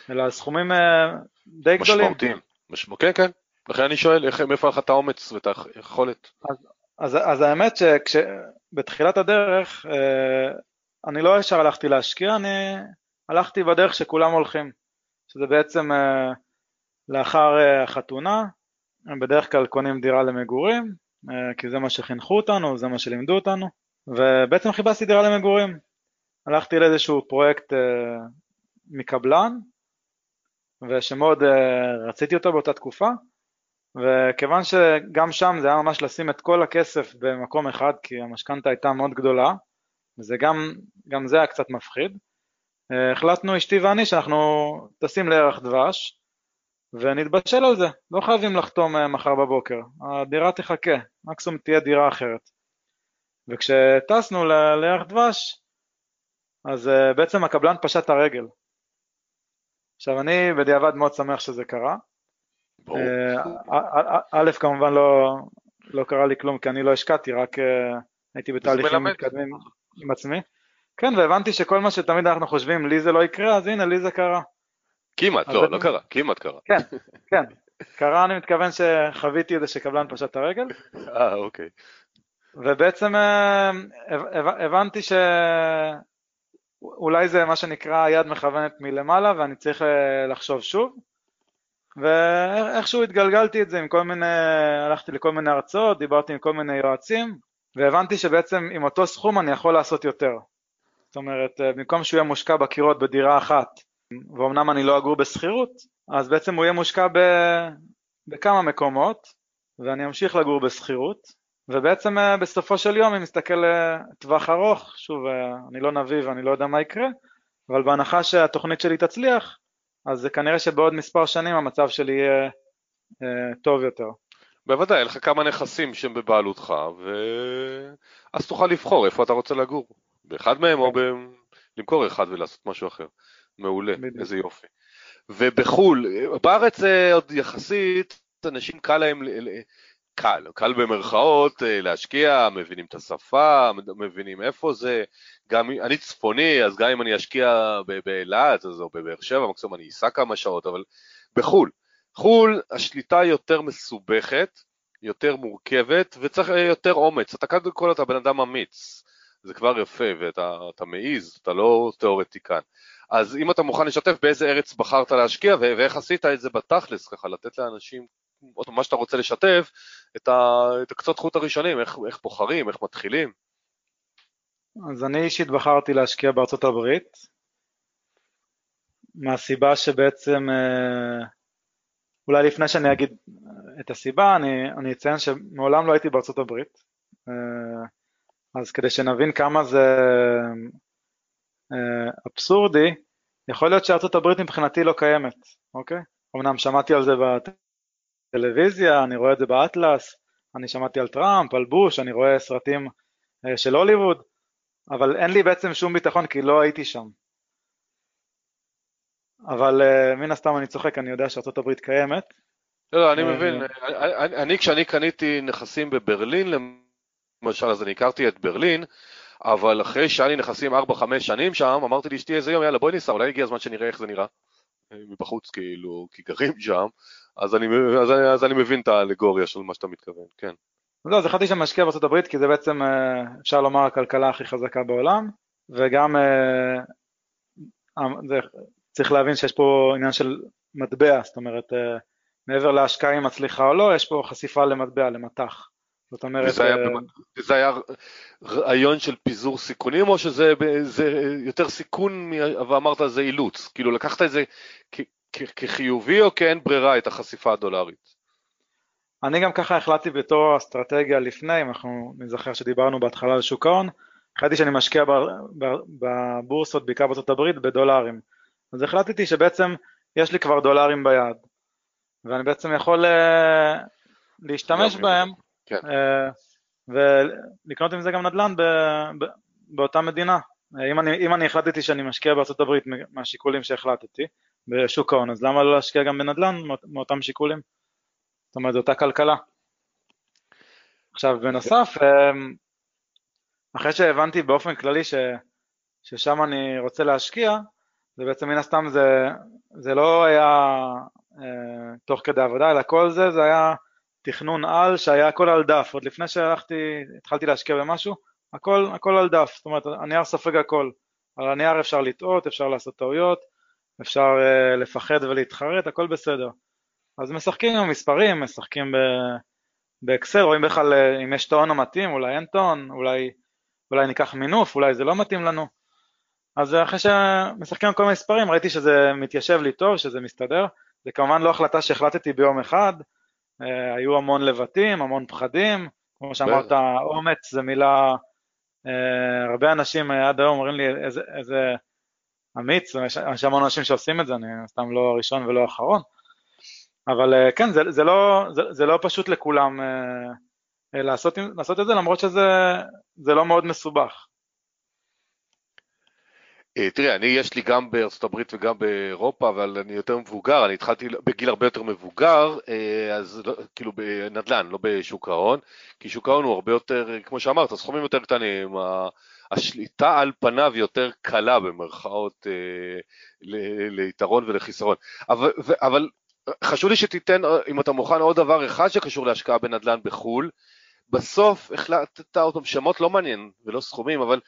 Speaker 2: אלא על סכומים אה, די גדולים.
Speaker 1: משמעותיים. מש... כן, כן. לכן אני שואל, איך, מאיפה לך את האומץ ואת היכולת?
Speaker 2: אז, אז, אז האמת שבתחילת הדרך, אה, אני לא ישר הלכתי להשקיע, אני הלכתי בדרך שכולם הולכים, שזה בעצם אה, לאחר החתונה, הם בדרך כלל קונים דירה למגורים, כי זה מה שחינכו אותנו, זה מה שלימדו אותנו, ובעצם חיפשתי דירה למגורים. הלכתי לאיזשהו פרויקט מקבלן, ושמאוד uh, רציתי אותו באותה תקופה, וכיוון שגם שם זה היה ממש לשים את כל הכסף במקום אחד, כי המשכנתה הייתה מאוד גדולה, וזה גם, גם זה היה קצת מפחיד, החלטנו אשתי ואני שאנחנו טסים לירח דבש, ונתבשל על זה, לא חייבים לחתום uh, מחר בבוקר, הדירה תחכה, מקסימום תהיה דירה אחרת. וכשטסנו לירח דבש, אז uh, בעצם הקבלן פשט את הרגל, עכשיו אני בדיעבד מאוד שמח שזה קרה. אה, א', כמובן לא, לא קרה לי כלום כי אני לא השקעתי, רק אה, הייתי בתהליכים מתקדמים עם עצמי. כן, והבנתי שכל מה שתמיד אנחנו חושבים, לי זה לא יקרה, אז הנה, לי זה קרה.
Speaker 1: כמעט, לא, לא קרה, כמעט קרה.
Speaker 2: כן, כן. קרה, אני מתכוון שחוויתי את זה שקבלן פשט את הרגל.
Speaker 1: אה, אוקיי.
Speaker 2: ובעצם אה, הבנתי ש... אולי זה מה שנקרא יד מכוונת מלמעלה ואני צריך אה, לחשוב שוב ואיכשהו התגלגלתי את זה עם כל מיני, הלכתי לכל מיני הרצאות, דיברתי עם כל מיני יועצים והבנתי שבעצם עם אותו סכום אני יכול לעשות יותר זאת אומרת, אה, במקום שהוא יהיה מושקע בקירות בדירה אחת ואומנם אני לא אגור בשכירות, אז בעצם הוא יהיה מושקע ב... בכמה מקומות ואני אמשיך לגור בשכירות ובעצם אה, בסופו של יום, אם נסתכל לטווח אה, ארוך, שוב, אה, אני לא נביא ואני לא יודע מה יקרה, אבל בהנחה שהתוכנית שלי תצליח, אז זה כנראה שבעוד מספר שנים המצב שלי יהיה אה, טוב יותר.
Speaker 1: בוודאי, אין לך כמה נכסים שהם בבעלותך, ואז תוכל לבחור איפה אתה רוצה לגור, באחד מהם או ב... למכור אחד ולעשות משהו אחר. מעולה, בדיוק. איזה יופי. ובחו"ל, בארץ עוד יחסית, אנשים קל להם קל, קל במרכאות אה, להשקיע, מבינים את השפה, מבינים איפה זה, גם אני צפוני, אז גם אם אני אשקיע באילת או בבאר שבע, מקסימום אני אסע כמה שעות, אבל בחו"ל. חו"ל השליטה יותר מסובכת, יותר מורכבת, וצריך אה, יותר אומץ. אתה קודם כל אתה בן אדם אמיץ, זה כבר יפה, ואתה מעיז, אתה לא תיאורטיקן. אז אם אתה מוכן לשתף באיזה ארץ בחרת להשקיע ואיך עשית את זה בתכלס, ככה לתת לאנשים מה שאתה רוצה לשתף, את, ה, את הקצות חוט הראשונים, איך, איך בוחרים, איך מתחילים.
Speaker 2: אז אני אישית בחרתי להשקיע בארצות הברית, מהסיבה שבעצם, אה, אולי לפני שאני אגיד את הסיבה, אני, אני אציין שמעולם לא הייתי בארצות הברית, אה, אז כדי שנבין כמה זה אה, אבסורדי, יכול להיות שארצות הברית מבחינתי לא קיימת, אוקיי? אמנם שמעתי על זה טלוויזיה, אני רואה את זה באטלס, אני שמעתי על טראמפ, על בוש, אני רואה סרטים אה, של הוליווד, אבל אין לי בעצם שום ביטחון כי לא הייתי שם. אבל uh, מן הסתם אני צוחק, אני יודע שארה"ב קיימת.
Speaker 1: לא, לא, אני אה, מבין. אני, אני, כשאני קניתי נכסים בברלין, למשל, אז אני הכרתי את ברלין, אבל אחרי שהיה לי נכסים 4-5 שנים שם, אמרתי לאשתי איזה יום, יאללה בואי ניסע, אולי הגיע הזמן שנראה איך זה נראה. מבחוץ כאילו, כי גרים שם, אז אני, אז, אז אני מבין את האלגוריה של מה שאתה מתכוון, כן.
Speaker 2: לא, אז החלטתי שאני משקיע הברית כי זה בעצם, אה, אפשר לומר, הכלכלה הכי חזקה בעולם, וגם אה, אה, צריך להבין שיש פה עניין של מטבע, זאת אומרת, מעבר להשקעה אם מצליחה או לא, יש פה חשיפה למטבע, למטח. זאת אומרת...
Speaker 1: וזה היה, רעיון של פיזור סיכונים, או שזה יותר סיכון ואמרת זה אילוץ? כאילו לקחת את זה כחיובי או כאין ברירה את החשיפה הדולרית?
Speaker 2: אני גם ככה החלטתי בתור אסטרטגיה לפני, אם אנחנו נזכר שדיברנו בהתחלה על שוק ההון, החלטתי שאני משקיע בבורסות, בעיקר בארצות הברית, בדולרים. אז החלטתי שבעצם יש לי כבר דולרים ביד, ואני בעצם יכול uh, להשתמש בהם, כן. uh, ולקנות עם זה גם נדל"ן ב, ב, באותה מדינה. אם אני, אם אני החלטתי שאני משקיע הברית מהשיקולים שהחלטתי בשוק ההון, אז למה לא להשקיע גם בנדל"ן מאותם שיקולים? זאת אומרת, זו אותה כלכלה. עכשיו, בנוסף, אמ, אחרי שהבנתי באופן כללי ש, ששם אני רוצה להשקיע, זה בעצם מן הסתם זה, זה לא היה אה, תוך כדי עבודה, אלא כל זה, זה היה תכנון על שהיה הכל על דף, עוד לפני שהלכתי, התחלתי להשקיע במשהו, הכל, הכל על דף, זאת אומרת, הנייר סופג הכל, על הנייר אפשר לטעות, אפשר לעשות טעויות, אפשר uh, לפחד ולהתחרט, הכל בסדר. אז משחקים עם המספרים, משחקים באקסל, רואים בכלל uh, אם יש טעון המתאים, אולי אין טעון, אולי, אולי ניקח מינוף, אולי זה לא מתאים לנו. אז אחרי שמשחקים עם כל המספרים ראיתי שזה מתיישב לי טוב, שזה מסתדר, זה כמובן לא החלטה שהחלטתי ביום אחד, היו המון לבטים, המון פחדים, כמו שאמרת, אומץ זה מילה Uh, הרבה אנשים uh, עד היום אומרים לי איזה, איזה אמיץ, יש המון אנשים שעושים את זה, אני סתם לא הראשון ולא האחרון, אבל כן, זה, זה, לא, זה, זה לא פשוט לכולם לעשות, לעשות את זה, למרות שזה לא מאוד מסובך.
Speaker 1: אה, תראה, אני יש לי גם בארצות הברית וגם באירופה, אבל אני יותר מבוגר, אני התחלתי בגיל הרבה יותר מבוגר, אה, אז לא, כאילו בנדל"ן, לא בשוק ההון, כי שוק ההון הוא הרבה יותר, כמו שאמרת, סכומים יותר קטנים, השליטה על פניו יותר קלה במרכאות אה, ליתרון ולחיסרון. אבל, אבל חשוב לי שתיתן, אם אתה מוכן, עוד דבר אחד שקשור להשקעה בנדל"ן בחו"ל. בסוף החלטת אותם, שמות לא מעניין ולא סכומים, אבל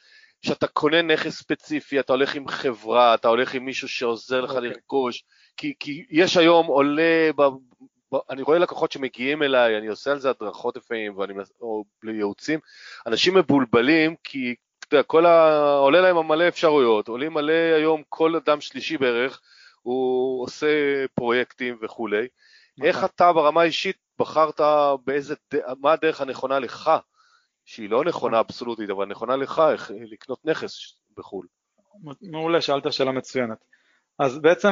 Speaker 1: שאתה קונה נכס ספציפי, אתה הולך עם חברה, אתה הולך עם מישהו שעוזר לך okay. אוקיי. לרכוש, כי, כי יש היום עולה, ב, ב, אני רואה לקוחות שמגיעים אליי, אני עושה על זה הדרכות לפעמים, ואני, או לייעוצים, אנשים מבולבלים, כי אתה יודע, כל ה... עולה להם מלא אפשרויות, עולים מלא היום, כל אדם שלישי בערך, הוא עושה פרויקטים וכולי. נכון. איך אתה ברמה האישית בחרת באיזה, מה הדרך הנכונה לך שהיא לא נכונה אבסולוטית, אבל נכונה לך, לקנות נכס בחו"ל.
Speaker 2: מעולה, שאלת שאלה מצוינת. אז בעצם,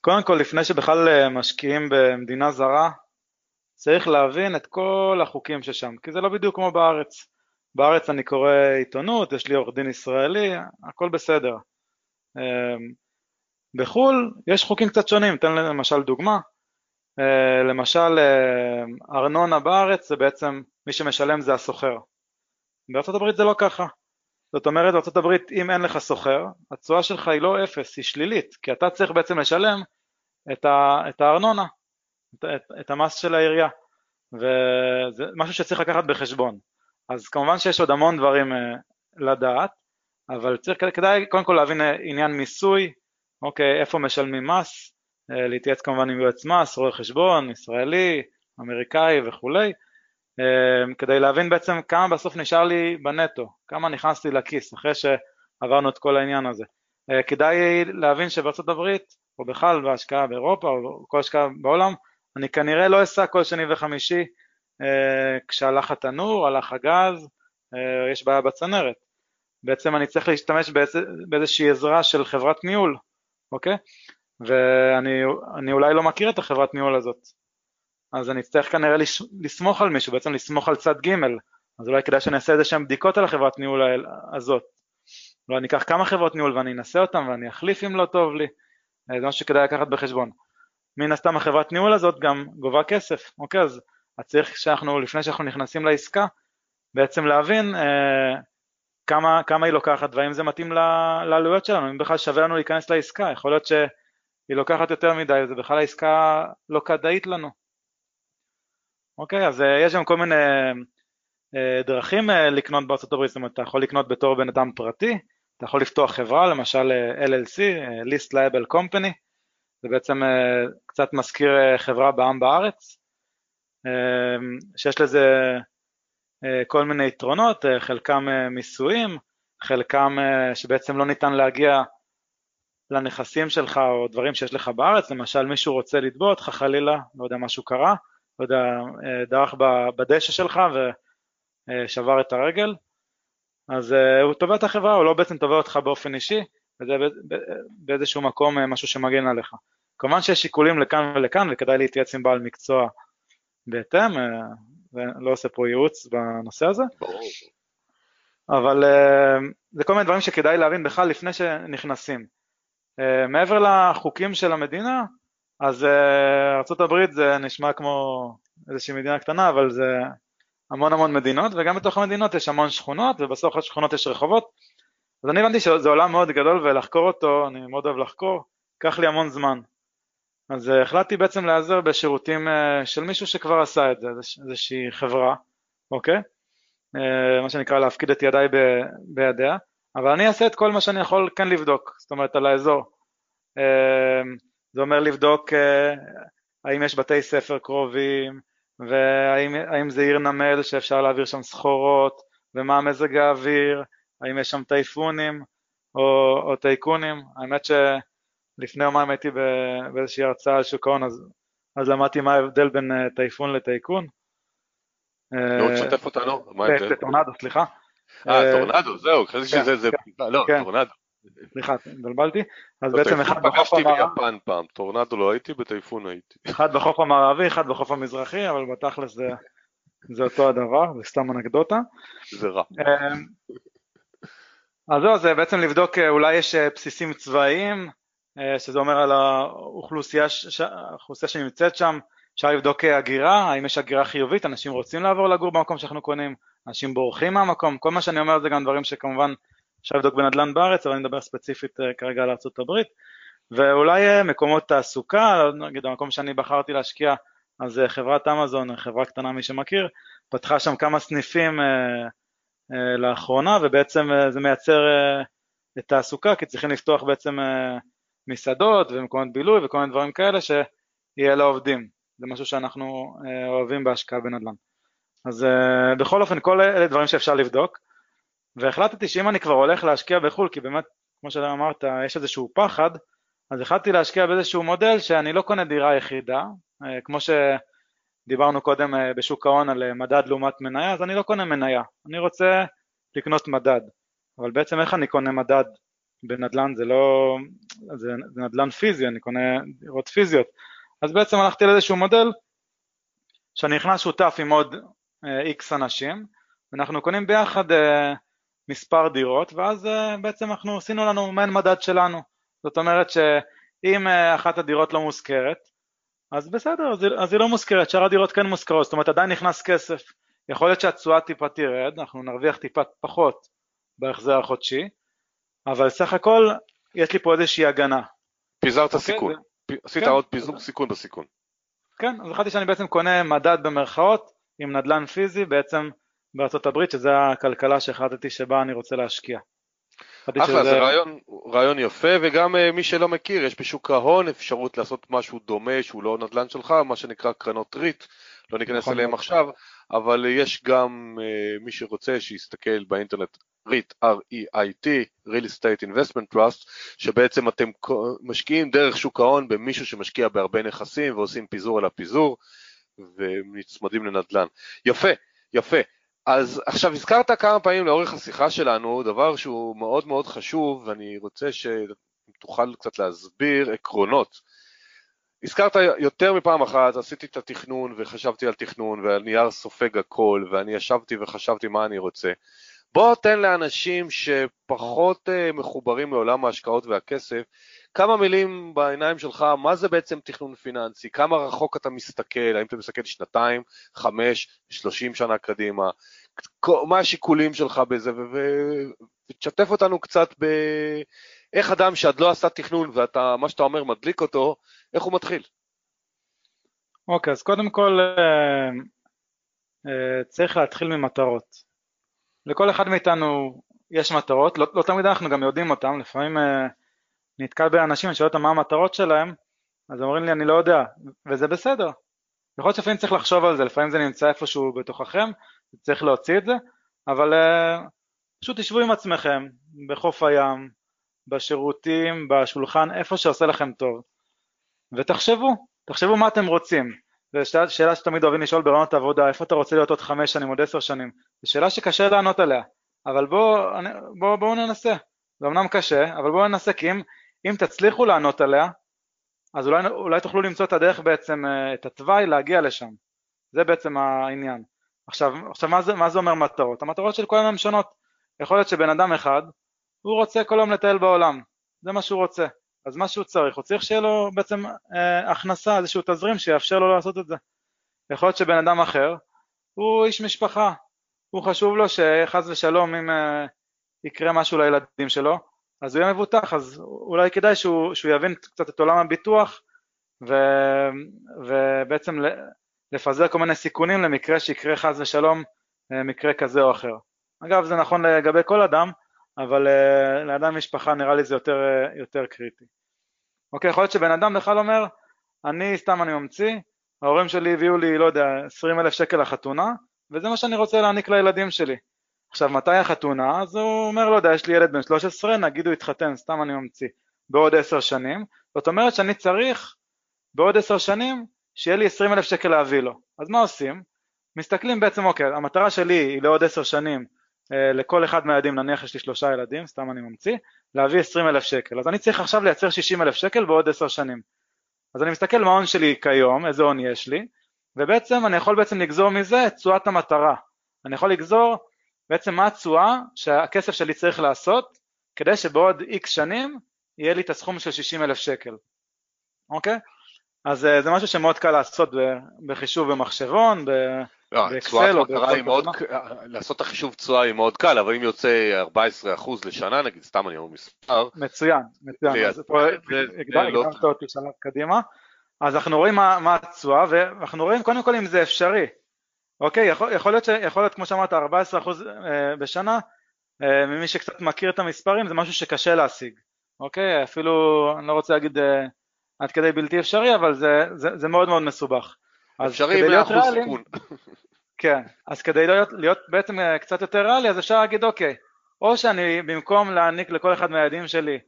Speaker 2: קודם כל, לפני שבכלל אה, משקיעים במדינה זרה, צריך להבין את כל החוקים ששם, כי זה לא בדיוק כמו בארץ. בארץ אני קורא עיתונות, יש לי עורך דין ישראלי, הכל בסדר. אמ, בחו"ל יש חוקים קצת שונים, תן למשל דוגמה. אה, למשל, אה, ארנונה בארץ זה בעצם, מי שמשלם זה הסוחר. בארצות הברית זה לא ככה. זאת אומרת, בארצות הברית אם אין לך סוחר, התשואה שלך היא לא אפס, היא שלילית, כי אתה צריך בעצם לשלם את, ה, את הארנונה, את, את, את המס של העירייה, וזה משהו שצריך לקחת בחשבון. אז כמובן שיש עוד המון דברים uh, לדעת, אבל צריך, כדאי קודם כל להבין אה, עניין מיסוי, אוקיי, איפה משלמים מס, uh, להתייעץ כמובן עם יועץ מס, רואה חשבון, ישראלי, אמריקאי וכולי, כדי להבין בעצם כמה בסוף נשאר לי בנטו, כמה נכנס לי לכיס אחרי שעברנו את כל העניין הזה. אה, כדאי להבין שבארצות הברית, או בכלל בהשקעה באירופה, או כל השקעה בעולם, אני כנראה לא אסע כל שני וחמישי אה, כשהלך התנור, הלך הגז, אה, יש בעיה בצנרת. בעצם אני צריך להשתמש באיזושהי עזרה של חברת ניהול, אוקיי? ואני אולי לא מכיר את החברת ניהול הזאת, אז אני אצטרך כנראה לסמוך על מישהו, בעצם לסמוך על צד ג', אז אולי כדאי שאני אעשה איזה שהן בדיקות על החברת ניהול הזאת. אולי אני אקח כמה חברות ניהול ואני אנסה אותן ואני אחליף אם לא טוב לי, אה, זה משהו שכדאי לקחת בחשבון. מן הסתם החברת ניהול הזאת גם גובה כסף, אוקיי, אז צריך שאנחנו, לפני שאנחנו נכנסים לעסקה, בעצם להבין אה, כמה, כמה היא לוקחת והאם זה מתאים לעלויות שלנו, אם בכלל שווה לנו להיכנס לעסקה, יכול להיות שהיא לוקחת יותר מדי, וזה בכלל העסקה לא כדאית לנו. אוקיי, אז אה, יש שם כל מיני אה, דרכים אה, לקנות בארצות הברית, זאת אומרת, אתה יכול לקנות בתור בן אדם פרטי, אתה יכול לפתוח חברה, למשל LLC, List Liable Company, זה בעצם קצת מזכיר חברה בעם בארץ, שיש לזה כל מיני יתרונות, חלקם מיסויים, חלקם שבעצם לא ניתן להגיע לנכסים שלך או דברים שיש לך בארץ, למשל מישהו רוצה לתבוע אותך חלילה, לא יודע, משהו קרה, לא יודע, אה, דרך בדשא שלך ושבר את הרגל, אז הוא תובע את החברה, הוא לא בעצם תובע אותך באופן אישי, וזה באיזשהו מקום משהו שמגן עליך. כמובן שיש שיקולים לכאן ולכאן וכדאי להתייעץ עם בעל מקצוע בהתאם, ולא עושה פה ייעוץ בנושא הזה. אבל זה כל מיני דברים שכדאי להבין בכלל לפני שנכנסים. מעבר לחוקים של המדינה, אז ארה"ב זה נשמע כמו איזושהי מדינה קטנה, אבל זה המון המון מדינות, וגם בתוך המדינות יש המון שכונות, ובסוף השכונות יש רחובות. אז אני הבנתי שזה עולם מאוד גדול, ולחקור אותו, אני מאוד אוהב לחקור, ייקח לי המון זמן. אז החלטתי בעצם להיעזר בשירותים של מישהו שכבר עשה את זה, איזושהי חברה, אוקיי? מה שנקרא להפקיד את ידיי בידיה, אבל אני אעשה את כל מה שאני יכול כן לבדוק, זאת אומרת על האזור. זה אומר לבדוק האם יש בתי ספר קרובים, והאם זה עיר נמל שאפשר להעביר שם סחורות, ומה מזג האוויר, האם יש שם טייפונים או, או טייקונים. האמת שלפני יומיים הייתי באיזושהי הרצאה על שוק ההון, אז, אז למדתי מה ההבדל בין טייפון לטייקון.
Speaker 1: נו, תשתף אותנו, מה ההבדל?
Speaker 2: טורנדו, סליחה.
Speaker 1: אה, טורנדו, זהו, חשבתי שזה, לא, טורנדו.
Speaker 2: סליחה, התבלבלתי. אז בעצם אחד בחוף
Speaker 1: המערבי. פגשתי ביפן פעם, טורנדו לא הייתי, בטייפון הייתי.
Speaker 2: אחד בחוף המערבי, אחד בחוף המזרחי, אבל בתכלס זה, זה אותו הדבר, זה סתם אנקדוטה.
Speaker 1: זה רע.
Speaker 2: אז זהו, זה בעצם לבדוק, אולי יש בסיסים צבאיים, שזה אומר על האוכלוסייה, האוכלוסייה שנמצאת שם, אפשר לבדוק הגירה, האם יש הגירה חיובית, אנשים רוצים לעבור לגור במקום שאנחנו קונים, אנשים בורחים מהמקום, כל מה שאני אומר זה גם דברים שכמובן אפשר לבדוק בנדל"ן בארץ, אבל אני מדבר ספציפית כרגע על ארה"ב, ואולי מקומות תעסוקה, נגיד המקום שאני בחרתי להשקיע, אז חברת אמזון, חברה קטנה מי שמכיר, פתחה שם כמה סניפים אה, אה, לאחרונה, ובעצם זה מייצר אה, תעסוקה, כי צריכים לפתוח בעצם אה, מסעדות ומקומות בילוי וכל מיני דברים כאלה שיהיה לעובדים. זה משהו שאנחנו אה, אוהבים בהשקעה בנדל"ן. אז בכל אופן, כל אלה דברים שאפשר לבדוק, והחלטתי שאם אני כבר הולך להשקיע בחו"ל, כי באמת, כמו שאמרת, יש איזשהו פחד, אז החלטתי להשקיע באיזשהו מודל שאני לא קונה דירה יחידה, אה, כמו שדיברנו קודם אה, בשוק ההון על מדד לעומת מניה, אז אני לא קונה מניה, אני רוצה לקנות מדד, אבל בעצם איך אני קונה מדד בנדל"ן, זה לא, זה, זה נדל"ן פיזי, אני קונה דירות פיזיות, אז בעצם הלכתי לאיזשהו מודל שאני נכנס שותף עם עוד איקס אנשים, ואנחנו קונים ביחד uh, מספר דירות, ואז uh, בעצם אנחנו עשינו לנו מעין מדד שלנו. זאת אומרת שאם uh, אחת הדירות לא מושכרת, אז בסדר, אז, אז היא לא מושכרת, שאר הדירות כן מושכרות, זאת אומרת עדיין נכנס כסף. יכול להיות שהתשואה טיפה תרד, אנחנו נרוויח טיפה פחות בהחזר החודשי, אבל סך הכל יש לי פה איזושהי הגנה.
Speaker 1: פיזרת okay, אוקיי? סיכון, זה... עשית כן, עוד פיזור זה... סיכון בסיכון.
Speaker 2: כן, אז החלטתי שאני בעצם קונה מדד במרכאות עם נדל"ן פיזי בעצם בארצות הברית, שזה הכלכלה שהחלטתי שבה אני רוצה להשקיע.
Speaker 1: אחלה, שזה... זה רעיון, רעיון יפה, וגם uh, מי שלא מכיר, יש בשוק ההון אפשרות לעשות משהו דומה שהוא לא נדל"ן שלך, מה שנקרא קרנות ריט, לא ניכנס נכון אליהם עכשיו, אבל יש גם uh, מי שרוצה שיסתכל באינטרנט ריט, R-E-I-T, Real Estate Investment Trust, שבעצם אתם משקיעים דרך שוק ההון במישהו שמשקיע בהרבה נכסים ועושים פיזור על הפיזור, ונצמדים לנדל"ן. יפה, יפה. אז עכשיו הזכרת כמה פעמים לאורך השיחה שלנו דבר שהוא מאוד מאוד חשוב, ואני רוצה שתוכל קצת להסביר עקרונות. הזכרת יותר מפעם אחת, עשיתי את התכנון וחשבתי על תכנון והנייר סופג הכל ואני ישבתי וחשבתי מה אני רוצה. בוא תן לאנשים שפחות uh, מחוברים לעולם ההשקעות והכסף, כמה מילים בעיניים שלך, מה זה בעצם תכנון פיננסי, כמה רחוק אתה מסתכל, האם אתה מסתכל שנתיים, חמש, שלושים שנה קדימה, מה השיקולים שלך בזה, ותשתף אותנו קצת באיך אדם שעד לא עשה תכנון ואתה, מה שאתה אומר מדליק אותו, איך הוא מתחיל.
Speaker 2: אוקיי, okay, אז קודם כל uh, uh, צריך להתחיל ממטרות. לכל אחד מאיתנו יש מטרות, לא, לא תמיד אנחנו גם יודעים אותן, לפעמים uh, נתקל באנשים, אני שואל אותם מה המטרות שלהם, אז אומרים לי אני לא יודע, וזה בסדר. יכול להיות שלפעמים צריך לחשוב על זה, לפעמים זה נמצא איפשהו בתוככם, צריך להוציא את זה, אבל uh, פשוט תשבו עם עצמכם, בחוף הים, בשירותים, בשולחן, איפה שעושה לכם טוב, ותחשבו, תחשבו מה אתם רוצים. זו שאלה שתמיד אוהבים לשאול ברעיונות עבודה, איפה אתה רוצה להיות עוד חמש שנים, עוד עשר שנים? זו שאלה שקשה לענות עליה, אבל בואו בוא, בוא ננסה. זה אמנם קשה, אבל בואו ננסה, כי אם, אם תצליחו לענות עליה, אז אולי, אולי תוכלו למצוא את הדרך בעצם, אה, את התוואי להגיע לשם. זה בעצם העניין. עכשיו, עכשיו מה, זה, מה זה אומר מטרות? המטרות של כולם הן שונות. יכול להיות שבן אדם אחד, הוא רוצה כל יום לטייל בעולם, זה מה שהוא רוצה. אז מה שהוא צריך, הוא צריך שיהיה לו בעצם אה, הכנסה, איזשהו תזרים שיאפשר לו לעשות את זה. יכול להיות שבן אדם אחר, הוא איש משפחה, הוא חשוב לו שחס ושלום אם אה, יקרה משהו לילדים שלו, אז הוא יהיה מבוטח, אז אולי כדאי שהוא, שהוא יבין קצת את עולם הביטוח ו, ובעצם לפזר כל מיני סיכונים למקרה שיקרה חס ושלום אה, מקרה כזה או אחר. אגב זה נכון לגבי כל אדם, אבל uh, לאדם משפחה נראה לי זה יותר, uh, יותר קריטי. אוקיי, יכול להיות שבן אדם בכלל אומר, אני סתם אני ממציא, ההורים שלי הביאו לי, לא יודע, 20 אלף שקל לחתונה, וזה מה שאני רוצה להעניק לילדים שלי. עכשיו, מתי החתונה? אז הוא אומר, לא יודע, יש לי ילד בן 13, נגיד הוא התחתן, סתם אני ממציא, בעוד 10 שנים, זאת אומרת שאני צריך בעוד 10 שנים שיהיה לי 20 אלף שקל להביא לו. אז מה עושים? מסתכלים בעצם, אוקיי, המטרה שלי היא לעוד 10 שנים אה, לכל אחד מהילדים, נניח יש לי שלושה ילדים, סתם אני ממציא, להביא 20 אלף שקל. אז אני צריך עכשיו לייצר 60 אלף שקל בעוד 10 שנים. אז אני מסתכל מה ההון שלי כיום, איזה הון יש לי, ובעצם אני יכול בעצם לגזור מזה את תשואת המטרה. אני יכול לגזור בעצם מה התשואה שהכסף שלי צריך לעשות כדי שבעוד איקס שנים יהיה לי את הסכום של 60 אלף שקל, אוקיי? אז אה, זה משהו שמאוד קל לעשות בחישוב במחשבון,
Speaker 1: לא, תשואת מטרה היא מאוד, לעשות את החישוב תשואה היא מאוד קל, אבל אם יוצא 14% לשנה, נגיד, סתם אני אומר מספר.
Speaker 2: מצוין, מצוין, אז פה הקדמת לא אותי שלב קדימה. אז אנחנו רואים מה התשואה, ואנחנו רואים קודם כל אם זה אפשרי. אוקיי, יכול, יכול, להיות, יכול להיות כמו שאמרת 14% אה, בשנה, אה, ממי שקצת מכיר את המספרים זה משהו שקשה להשיג, אוקיי? אפילו, אני לא רוצה להגיד אה, עד כדי בלתי אפשרי, אבל זה, זה, זה מאוד מאוד מסובך.
Speaker 1: אפשרי עם 100% סיכון.
Speaker 2: כן, אז כדי להיות, להיות בעצם קצת יותר ריאלי, אז אפשר להגיד אוקיי, או שאני במקום להעניק לכל אחד מהילדים שלי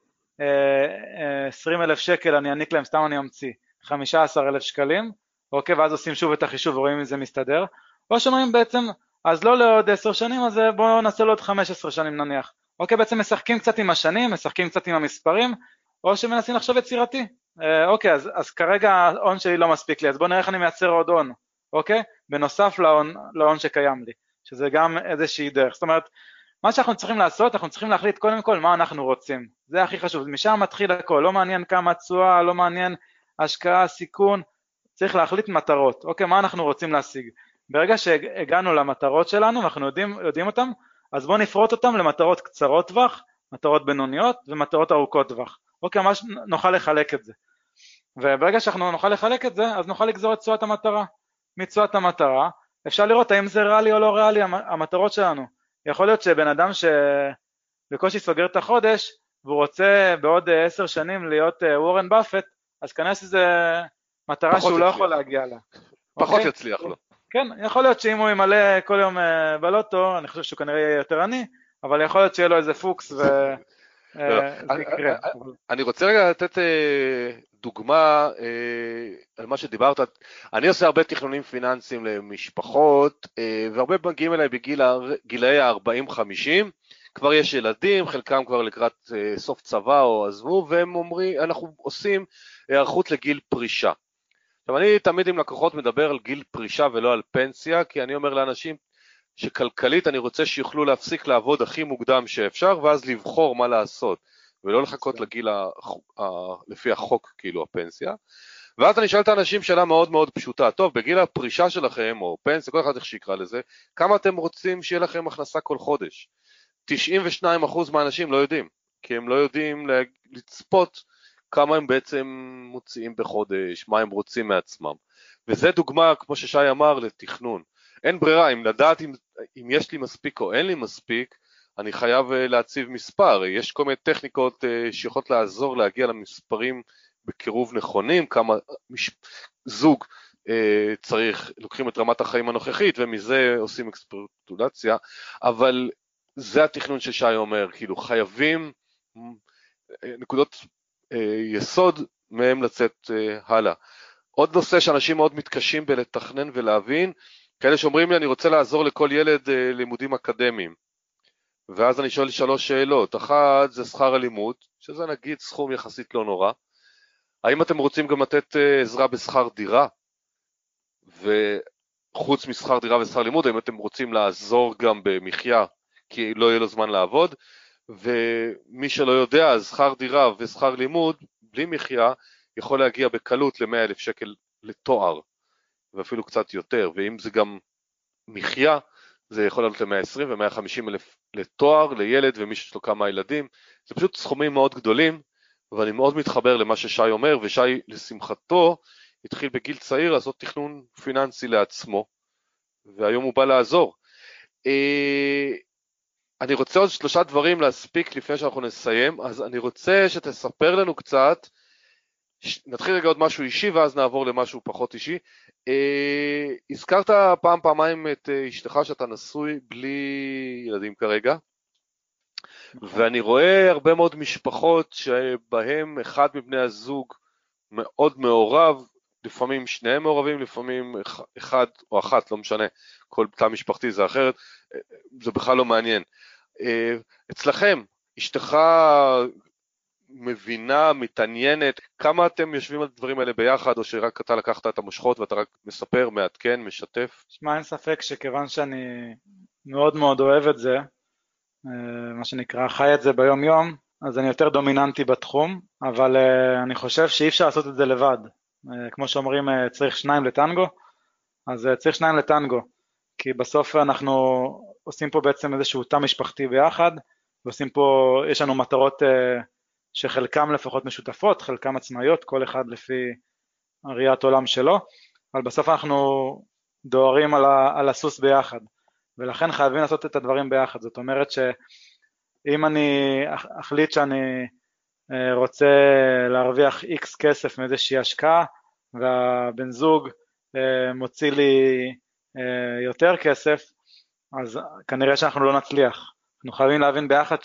Speaker 2: 20 אלף שקל, אני אעניק להם, סתם אני אמציא, 15 אלף שקלים, אוקיי, ואז עושים שוב את החישוב ורואים אם זה מסתדר, או שאומרים בעצם, אז לא לעוד 10 שנים, אז בואו נעשה לעוד 15 שנים נניח. אוקיי, בעצם משחקים קצת עם השנים, משחקים קצת עם המספרים, או שמנסים לחשוב יצירתי. אה, אוקיי, אז, אז כרגע ההון שלי לא מספיק לי, אז בואו נראה איך אני מייצר עוד הון, אוקיי? בנוסף להון, להון שקיים לי, שזה גם איזושהי דרך. זאת אומרת, מה שאנחנו צריכים לעשות, אנחנו צריכים להחליט קודם כל מה אנחנו רוצים. זה הכי חשוב, משם מתחיל הכל, לא מעניין כמה תשואה, לא מעניין השקעה, סיכון, צריך להחליט מטרות, אוקיי, מה אנחנו רוצים להשיג. ברגע שהגענו למטרות שלנו ואנחנו יודעים, יודעים אותן, אז בואו נפרוט אותן למטרות קצרות טווח, מטרות בינוניות ומטרות ארוכות טווח. אוקיי, ממש נוכל לחלק את זה. וברגע שאנחנו נוכל לחלק את זה, אז נוכל לגזור את תשואת המטרה. מתשואת המטרה, אפשר לראות האם זה ריאלי או לא ריאלי המטרות שלנו. יכול להיות שבן אדם שבקושי סוגר את החודש, והוא רוצה בעוד עשר שנים להיות אה, וורן באפט, אז כנראה שזו מטרה שהוא לא יכול להגיע לה.
Speaker 1: פחות אוקיי? יצליח לו.
Speaker 2: כן, יכול להיות שאם הוא ימלא כל יום אה, בלוטו, אני חושב שהוא כנראה יהיה יותר עני, אבל יכול להיות שיהיה לו איזה פוקס
Speaker 1: יקרה. אני רוצה רגע לתת אה, דוגמה על מה שדיברת. אני עושה הרבה תכנונים פיננסיים למשפחות, והרבה מגיעים אליי בגילאי ה-40-50, כבר יש ילדים, חלקם כבר לקראת סוף צבא או עזבו, והם אומרים, אנחנו עושים היערכות לגיל פרישה. עכשיו אני תמיד עם לקוחות מדבר על גיל פרישה ולא על פנסיה, כי אני אומר לאנשים שכלכלית אני רוצה שיוכלו להפסיק לעבוד הכי מוקדם שאפשר ואז לבחור מה לעשות, ולא לחכות כן. לגיל ה... ה... לפי החוק כאילו הפנסיה. ואז אני שואל את האנשים שאלה מאוד מאוד פשוטה, טוב בגיל הפרישה שלכם או פנסיה, כל אחד איך שיקרא לזה, כמה אתם רוצים שיהיה לכם הכנסה כל חודש? 92% מהאנשים לא יודעים, כי הם לא יודעים לצפות כמה הם בעצם מוציאים בחודש, מה הם רוצים מעצמם. וזה דוגמה, כמו ששי אמר, לתכנון. אין ברירה, אם לדעת אם, אם יש לי מספיק או אין לי מספיק, אני חייב אה, להציב מספר. יש כל מיני טכניקות אה, שיכולות לעזור להגיע למספרים בקירוב נכונים, כמה מש... זוג אה, צריך, לוקחים את רמת החיים הנוכחית ומזה עושים אקספרטולציה, אבל זה התכנון ששי אומר, כאילו חייבים נקודות אה, יסוד מהם לצאת אה, הלאה. עוד נושא שאנשים מאוד מתקשים בלתכנן ולהבין, כאלה שאומרים לי, אני רוצה לעזור לכל ילד אה, לימודים אקדמיים. ואז אני שואל שלוש שאלות. אחת זה שכר הלימוד, שזה נגיד סכום יחסית לא נורא. האם אתם רוצים גם לתת אה, עזרה בשכר דירה? וחוץ משכר דירה ושכר לימוד, האם אתם רוצים לעזור גם במחיה, כי לא יהיה לו זמן לעבוד? ומי שלא יודע, שכר דירה ושכר לימוד, בלי מחיה, יכול להגיע בקלות ל-100,000 שקל לתואר, ואפילו קצת יותר, ואם זה גם מחיה, זה יכול לעלות ל-120 ו-150 אלף לתואר, לילד ומי שיש לו כמה ילדים, זה פשוט סכומים מאוד גדולים, ואני מאוד מתחבר למה ששי אומר, ושי לשמחתו התחיל בגיל צעיר לעשות תכנון פיננסי לעצמו, והיום הוא בא לעזור. אה, אני רוצה עוד שלושה דברים להספיק לפני שאנחנו נסיים, אז אני רוצה שתספר לנו קצת, נתחיל רגע עוד משהו אישי ואז נעבור למשהו פחות אישי. אה, הזכרת פעם פעמיים את אה, אשתך שאתה נשוי בלי ילדים כרגע, נכון. ואני רואה הרבה מאוד משפחות שבהם אחד מבני הזוג מאוד מעורב, לפעמים שניהם מעורבים, לפעמים אחד או אחת, לא משנה, כל תא משפחתי זה אחרת, אה, זה בכלל לא מעניין. אה, אצלכם, אשתך מבינה, מתעניינת, כמה אתם יושבים על הדברים האלה ביחד, או שרק אתה לקחת את המושכות ואתה רק מספר, מעדכן, משתף?
Speaker 2: שמע, אין ספק שכיוון שאני מאוד מאוד אוהב את זה, אה, מה שנקרא, חי את זה ביום יום, אז אני יותר דומיננטי בתחום, אבל uh, אני חושב שאי אפשר לעשות את זה לבד. Uh, כמו שאומרים, צריך שניים לטנגו, אז צריך שניים לטנגו, כי בסוף אנחנו עושים פה בעצם איזשהו תא משפחתי ביחד, ועושים פה, יש לנו מטרות שחלקם לפחות משותפות, חלקם עצמאיות, כל אחד לפי ראיית עולם שלו, אבל בסוף אנחנו דוהרים על, ה, על הסוס ביחד. ולכן חייבים לעשות את הדברים ביחד. זאת אומרת שאם אני אחליט שאני אה, רוצה להרוויח איקס כסף מאיזושהי השקעה והבן זוג אה, מוציא לי אה, יותר כסף, אז כנראה שאנחנו לא נצליח. אנחנו חייבים להבין ביחד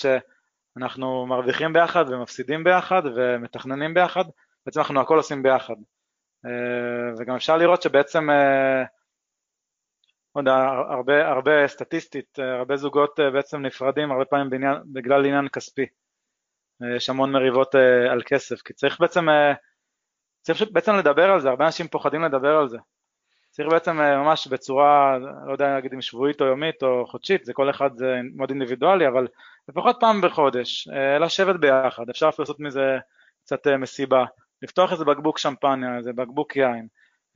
Speaker 2: שאנחנו מרוויחים ביחד ומפסידים ביחד ומתכננים ביחד, בעצם אנחנו הכל עושים ביחד. וגם אפשר לראות שבעצם עוד הרבה, הרבה סטטיסטית, הרבה זוגות אה, בעצם נפרדים הרבה פעמים בעניין, בגלל עניין כספי. אה, יש המון מריבות אה, על כסף, כי צריך בעצם, צריך בעצם לדבר על זה, הרבה אנשים פוחדים לדבר על זה. צריך בעצם ממש בצורה, לא יודע להגיד אם שבועית או יומית או חודשית, זה כל אחד זה מאוד אינדיבידואלי, אבל לפחות פעם בחודש, לשבת ביחד, אפשר אפילו לעשות מזה קצת מסיבה, לפתוח איזה בקבוק שמפניה, איזה בקבוק יין,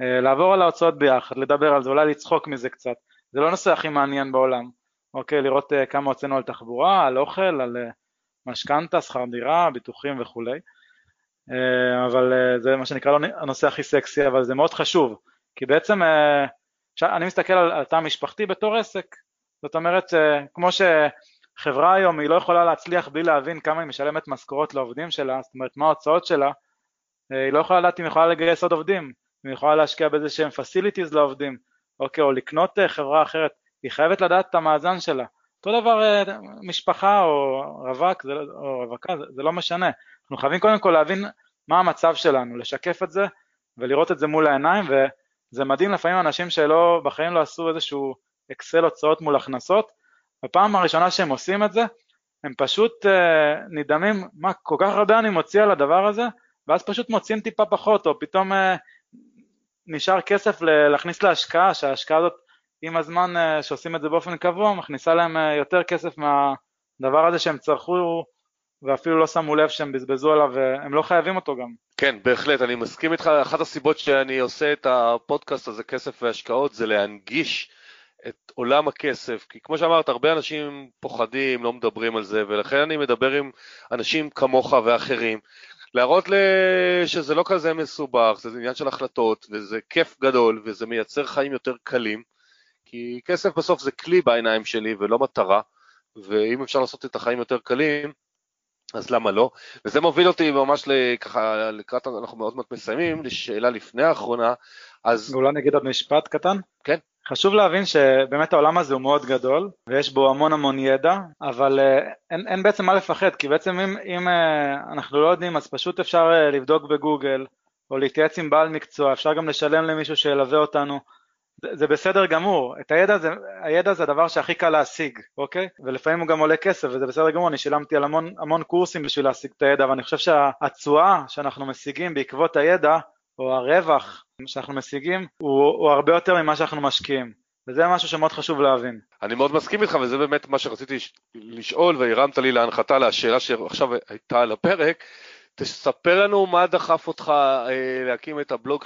Speaker 2: אה, לעבור על ההוצאות ביחד, לדבר על זה, אולי לצחוק מזה קצת, זה לא הנושא הכי מעניין בעולם, אוקיי, לראות אה, כמה הוצאנו על תחבורה, על אוכל, על אה, משכנתה, שכר דירה, ביטוחים וכולי, אבל זה מה שנקרא לא הנושא הכי סקסי, אבל זה מאוד חשוב, כי בעצם אני מסתכל על, תא משפחתי בתור עסק, זאת אומרת, כמו שחברה היום היא לא יכולה להצליח בלי להבין כמה היא משלמת משכורות לעובדים שלה, זאת אומרת מה ההוצאות שלה, היא לא יכולה לדעת אם היא יכולה לגייס עוד עובדים, היא יכולה להשקיע באיזה שהם facilities לעובדים, אוקיי, או לקנות אה, חברה אחרת, היא חייבת לדעת את המאזן שלה. אותו דבר אה, משפחה או רווק לא, או רווקה, זה, זה לא משנה. אנחנו חייבים קודם כל להבין מה המצב שלנו, לשקף את זה ולראות את זה מול העיניים, וזה מדהים לפעמים אנשים שלא, בחיים לא עשו איזשהו אקסל הוצאות מול הכנסות, בפעם הראשונה שהם עושים את זה, הם פשוט אה, נדהמים, מה, כל כך הרבה אני מוציא על הדבר הזה, ואז פשוט מוצאים טיפה פחות, או פתאום אה, נשאר כסף להכניס להשקעה, שההשקעה הזאת עם הזמן אה, שעושים את זה באופן קבוע מכניסה להם אה, יותר כסף מהדבר הזה שהם צרכו ואפילו לא שמו לב שהם בזבזו עליו והם לא חייבים אותו גם.
Speaker 1: כן, בהחלט, אני מסכים איתך, אחת הסיבות שאני עושה את הפודקאסט הזה, כסף והשקעות, זה להנגיש את עולם הכסף, כי כמו שאמרת, הרבה אנשים פוחדים, לא מדברים על זה, ולכן אני מדבר עם אנשים כמוך ואחרים, להראות לי שזה לא כזה מסובך, זה עניין של החלטות, וזה כיף גדול, וזה מייצר חיים יותר קלים, כי כסף בסוף זה כלי בעיניים שלי ולא מטרה, ואם אפשר לעשות את החיים יותר קלים, אז למה לא? וזה מוביל אותי ממש ככה, לקראת, אנחנו מאוד מאוד מסיימים, לשאלה לפני האחרונה,
Speaker 2: אז... אולי נגיד עוד משפט קטן?
Speaker 1: כן.
Speaker 2: חשוב להבין שבאמת העולם הזה הוא מאוד גדול ויש בו המון המון ידע, אבל uh, אין, אין בעצם מה לפחד, כי בעצם אם, אם uh, אנחנו לא יודעים אז פשוט אפשר uh, לבדוק בגוגל או להתייעץ עם בעל מקצוע, אפשר גם לשלם למישהו שילווה אותנו, זה, זה בסדר גמור, את הידע זה, הידע זה הדבר שהכי קל להשיג, אוקיי? ולפעמים הוא גם עולה כסף וזה בסדר גמור, אני שילמתי על המון, המון קורסים בשביל להשיג את הידע, ואני חושב שהתשואה שאנחנו משיגים בעקבות הידע, או הרווח שאנחנו משיגים, הוא, הוא הרבה יותר ממה שאנחנו משקיעים. וזה משהו שמאוד חשוב להבין.
Speaker 1: אני מאוד מסכים איתך, וזה באמת מה שרציתי לשאול, והרמת לי להנחתה לשאלה שעכשיו הייתה על הפרק. תספר לנו מה דחף אותך אה, להקים את הבלוג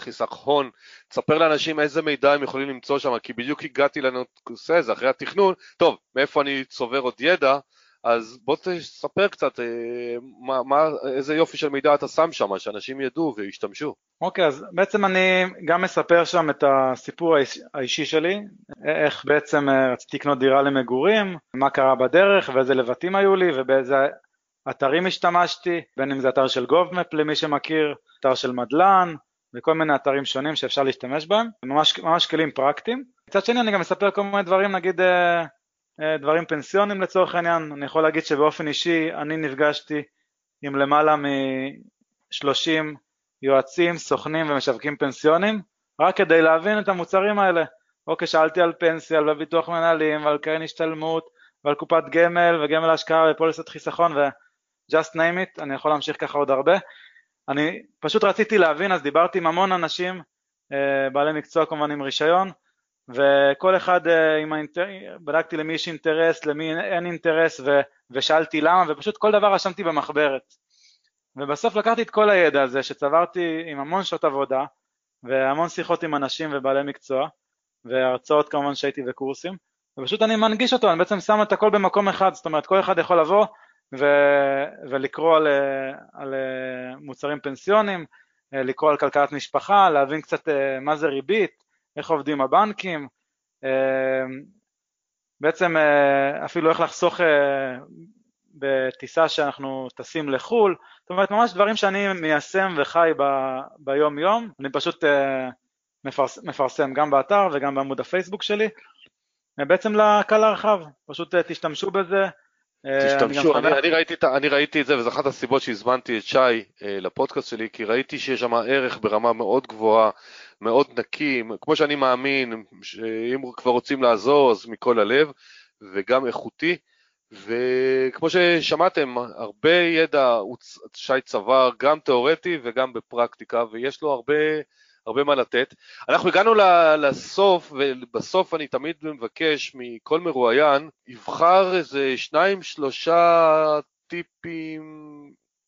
Speaker 1: חיסכון, תספר לאנשים איזה מידע הם יכולים למצוא שם, כי בדיוק הגעתי לנושא הזה אחרי התכנון, טוב, מאיפה אני צובר עוד ידע, אז בוא תספר קצת אה, מה, מה, איזה יופי של מידע אתה שם שם, שאנשים ידעו וישתמשו.
Speaker 2: אוקיי, okay, אז בעצם אני גם מספר שם את הסיפור האיש, האישי שלי, איך בעצם אה, רציתי לקנות דירה למגורים, מה קרה בדרך ואיזה לבטים היו לי ובאיזה אתרים השתמשתי, בין אם זה אתר של גובמפ למי שמכיר, אתר של מדלן וכל מיני אתרים שונים שאפשר להשתמש בהם, ממש, ממש כלים פרקטיים. מצד שני אני גם מספר כל מיני דברים, נגיד אה, דברים פנסיונים לצורך העניין, אני יכול להגיד שבאופן אישי אני נפגשתי עם למעלה מ-30 יועצים, סוכנים ומשווקים פנסיונים, רק כדי להבין את המוצרים האלה. אוקיי, שאלתי על פנסיה, ועל ביטוח מנהלים, ועל קרן השתלמות, ועל קופת גמל, וגמל השקעה, ופוליסת חיסכון, ו-just name it, אני יכול להמשיך ככה עוד הרבה. אני פשוט רציתי להבין, אז דיברתי עם המון אנשים, אה, בעלי מקצוע כמובן עם רישיון, וכל אחד אה, עם האינטר... בדקתי למי יש אינטרס, למי אין אינטרס, ו... ושאלתי למה, ופשוט כל דבר רשמתי במחברת. ובסוף לקחתי את כל הידע הזה שצברתי עם המון שעות עבודה, והמון שיחות עם אנשים ובעלי מקצוע, והרצאות כמובן שהייתי וקורסים, ופשוט אני מנגיש אותו, אני בעצם שם את הכל במקום אחד, זאת אומרת כל אחד יכול לבוא ו... ולקרוא על, על מוצרים פנסיונים, לקרוא על כלכלת משפחה, להבין קצת אה, מה זה ריבית, איך עובדים הבנקים, אה, בעצם אה, אפילו איך לחסוך בטיסה שאנחנו טסים לחו"ל, זאת אומרת ממש דברים שאני מיישם וחי ב, ביום יום, אני פשוט מפרס, מפרסם גם באתר וגם בעמוד הפייסבוק שלי, בעצם לקהל הרחב, פשוט תשתמשו בזה,
Speaker 1: אה, תשתמשו, אני, אני, ראיתי, אני ראיתי את זה וזו אחת הסיבות שהזמנתי את שי אה, לפודקאסט שלי כי ראיתי שיש שם ערך ברמה מאוד גבוהה, מאוד נקי, כמו שאני מאמין שאם כבר רוצים לעזור אז מכל הלב וגם איכותי וכמו ששמעתם הרבה ידע שי צבר גם תיאורטי וגם בפרקטיקה ויש לו הרבה הרבה מה לתת. אנחנו הגענו לסוף, ובסוף אני תמיד מבקש מכל מרואיין, יבחר איזה שניים, שלושה טיפים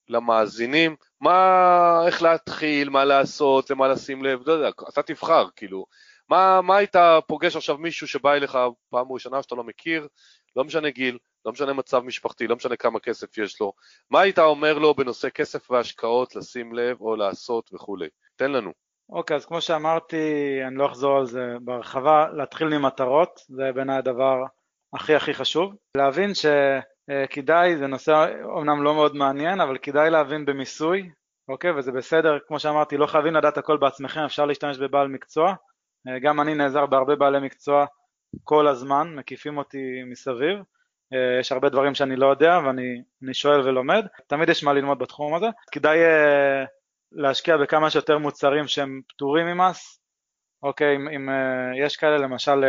Speaker 1: למאזינים, מה, איך להתחיל, מה לעשות, למה לשים לב, לא יודע, אתה תבחר, כאילו. מה, מה היית פוגש עכשיו מישהו שבא אליך פעם ראשונה שאתה לא מכיר, לא משנה גיל, לא משנה מצב משפחתי, לא משנה כמה כסף יש לו, מה היית אומר לו בנושא כסף והשקעות לשים לב או לעשות וכולי? תן לנו.
Speaker 2: אוקיי, אז כמו שאמרתי, אני לא אחזור על זה בהרחבה, להתחיל ממטרות, זה בעיניי הדבר הכי הכי חשוב. להבין שכדאי, זה נושא אומנם לא מאוד מעניין, אבל כדאי להבין במיסוי, אוקיי, וזה בסדר, כמו שאמרתי, לא חייבים לדעת הכל בעצמכם, אפשר להשתמש בבעל מקצוע. גם אני נעזר בהרבה בעלי מקצוע כל הזמן, מקיפים אותי מסביב. יש הרבה דברים שאני לא יודע ואני שואל ולומד, תמיד יש מה ללמוד בתחום הזה. כדאי להשקיע בכמה שיותר מוצרים שהם פטורים ממס, אוקיי, אם, אם יש כאלה למשל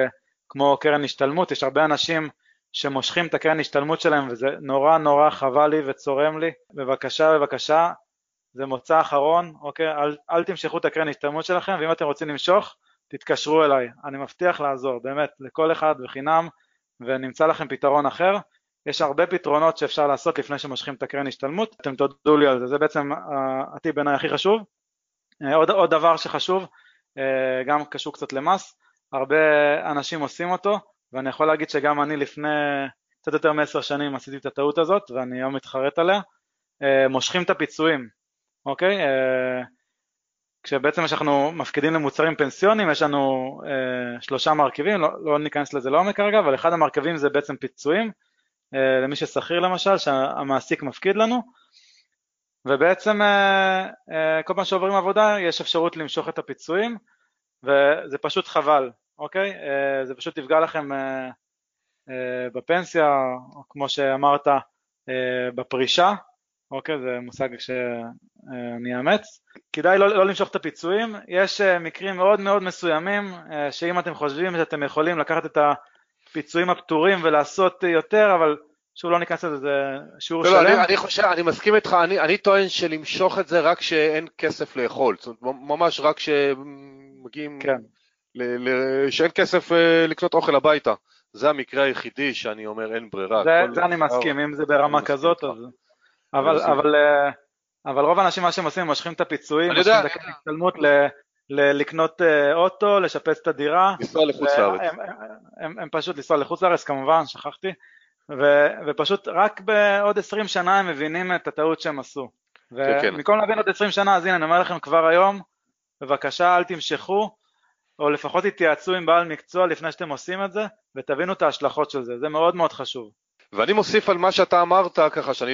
Speaker 2: כמו קרן השתלמות, יש הרבה אנשים שמושכים את הקרן השתלמות שלהם וזה נורא נורא חבל לי וצורם לי, בבקשה בבקשה, זה מוצא אחרון, אוקיי, אל, אל תמשכו את הקרן השתלמות שלכם ואם אתם רוצים למשוך, תתקשרו אליי, אני מבטיח לעזור, באמת, לכל אחד בחינם ונמצא לכם פתרון אחר. יש הרבה פתרונות שאפשר לעשות לפני שמושכים את הקרן השתלמות, אתם תודו לי על זה, זה בעצם הטיפ בעיניי הכי חשוב. אה, עוד, עוד דבר שחשוב, אה, גם קשור קצת למס, הרבה אנשים עושים אותו, ואני יכול להגיד שגם אני לפני קצת יותר מעשר שנים עשיתי את הטעות הזאת, ואני היום מתחרט עליה, אה, מושכים את הפיצויים, אוקיי? כשבעצם כשאנחנו מפקידים למוצרים פנסיונים יש לנו שלושה מרכיבים, לא, לא ניכנס לזה לעומק כרגע, אבל אחד המרכיבים זה בעצם פיצויים, אה, למי ששכיר למשל, שהמעסיק מפקיד לנו, ובעצם אה, אה, כל פעם שעוברים עבודה יש אפשרות למשוך את הפיצויים, וזה פשוט חבל, אוקיי? זה פשוט יפגע לכם בפנסיה, או כמו שאמרת, בפרישה, אוקיי? זה מושג שאני אאמץ. כדאי לא, לא למשוך את הפיצויים, יש מקרים מאוד מאוד מסוימים שאם אתם חושבים שאתם יכולים לקחת את הפיצויים הפטורים ולעשות יותר, אבל שוב לא ניכנס לזה, זה שיעור
Speaker 1: לא,
Speaker 2: שלם.
Speaker 1: לא, אני, אני חושב, אני מסכים איתך, אני, אני טוען שלמשוך את זה רק כשאין כסף לאכול, זאת אומרת, ממש רק כשמגיעים,
Speaker 2: כן.
Speaker 1: שאין כסף אה, לקנות אוכל הביתה. זה המקרה היחידי שאני אומר אין ברירה.
Speaker 2: זה, זה אני מסכים, אם זה ברמה כזאת. אז... אבל. אבל, אה, אבל רוב האנשים מה שהם עושים, הם מושכים את הפיצויים, מושכים את ל- לקנות אה, אוטו, לשפץ את הדירה.
Speaker 1: לנסוע לחוץ לארץ.
Speaker 2: הם, הם, הם, הם פשוט לנסוע לחוץ לארץ כמובן, שכחתי, ו, ופשוט רק בעוד 20 שנה הם מבינים את הטעות שהם עשו.
Speaker 1: כן, כן.
Speaker 2: ובמקום להבין עוד 20 שנה, אז הנה אני אומר לכם כבר היום, בבקשה אל תמשכו, או לפחות תתייעצו עם בעל מקצוע לפני שאתם עושים את זה, ותבינו את ההשלכות של זה, זה מאוד מאוד חשוב.
Speaker 1: ואני מוסיף על מה שאתה אמרת, ככה שאני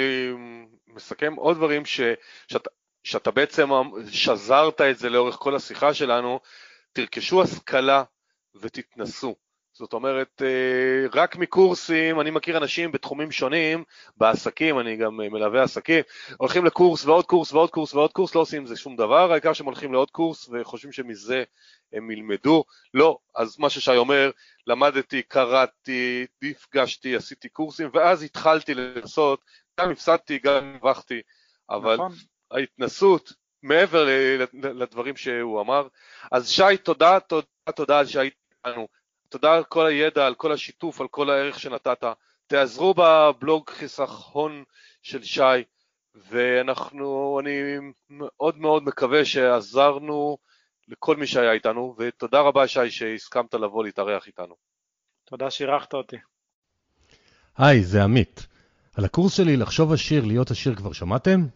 Speaker 1: מסכם עוד דברים, ש, שאתה, שאתה בעצם שזרת את זה לאורך כל השיחה שלנו, תרכשו השכלה ותתנסו. זאת אומרת, אה, רק מקורסים, אני מכיר אנשים בתחומים שונים, בעסקים, אני גם אה, מלווה עסקים, הולכים לקורס ועוד קורס ועוד קורס ועוד קורס, לא עושים עם זה שום דבר, העיקר שהם הולכים לעוד קורס וחושבים שמזה הם ילמדו. לא, אז מה ששי אומר, למדתי, קראתי, נפגשתי, עשיתי קורסים, ואז התחלתי לעשות, גם הפסדתי, גם הרווחתי, אבל
Speaker 2: נכון?
Speaker 1: ההתנסות, מעבר לדברים שהוא אמר. אז שי, תודה, תודה, תודה על שהיית איתנו. תודה על כל הידע, על כל השיתוף, על כל הערך שנתת. תעזרו בבלוג חיסכון של שי, ואנחנו, אני מאוד מאוד מקווה שעזרנו לכל מי שהיה איתנו, ותודה רבה שי שהסכמת לבוא להתארח איתנו.
Speaker 2: תודה שאירחת אותי.
Speaker 3: היי, זה עמית. על הקורס שלי לחשוב עשיר, להיות עשיר כבר שמעתם?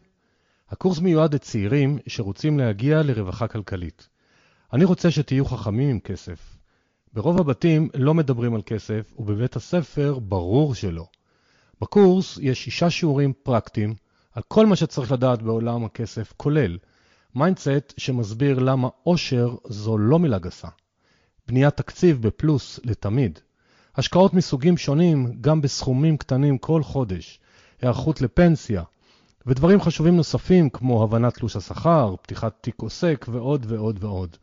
Speaker 3: הקורס מיועד לצעירים שרוצים להגיע לרווחה כלכלית. אני רוצה שתהיו חכמים עם כסף. ברוב הבתים לא מדברים על כסף, ובבית הספר ברור שלא. בקורס יש שישה שיעורים פרקטיים על כל מה שצריך לדעת בעולם הכסף, כולל mindset שמסביר למה עושר זו לא מילה גסה. בניית תקציב בפלוס לתמיד. השקעות מסוגים שונים, גם בסכומים קטנים כל חודש, היערכות לפנסיה, ודברים חשובים נוספים כמו הבנת תלוש השכר, פתיחת תיק עוסק ועוד ועוד ועוד.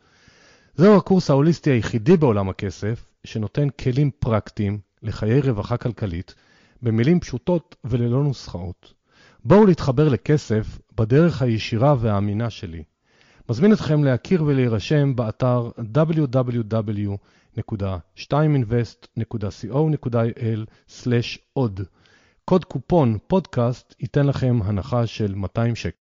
Speaker 3: זהו הקורס ההוליסטי היחידי בעולם הכסף, שנותן כלים פרקטיים לחיי רווחה כלכלית, במילים פשוטות וללא נוסחאות. בואו להתחבר לכסף בדרך הישירה והאמינה שלי. מזמין אתכם להכיר ולהירשם באתר www.2invest.co.il/עוד. קוד קופון פודקאסט ייתן לכם הנחה של 200 שקל.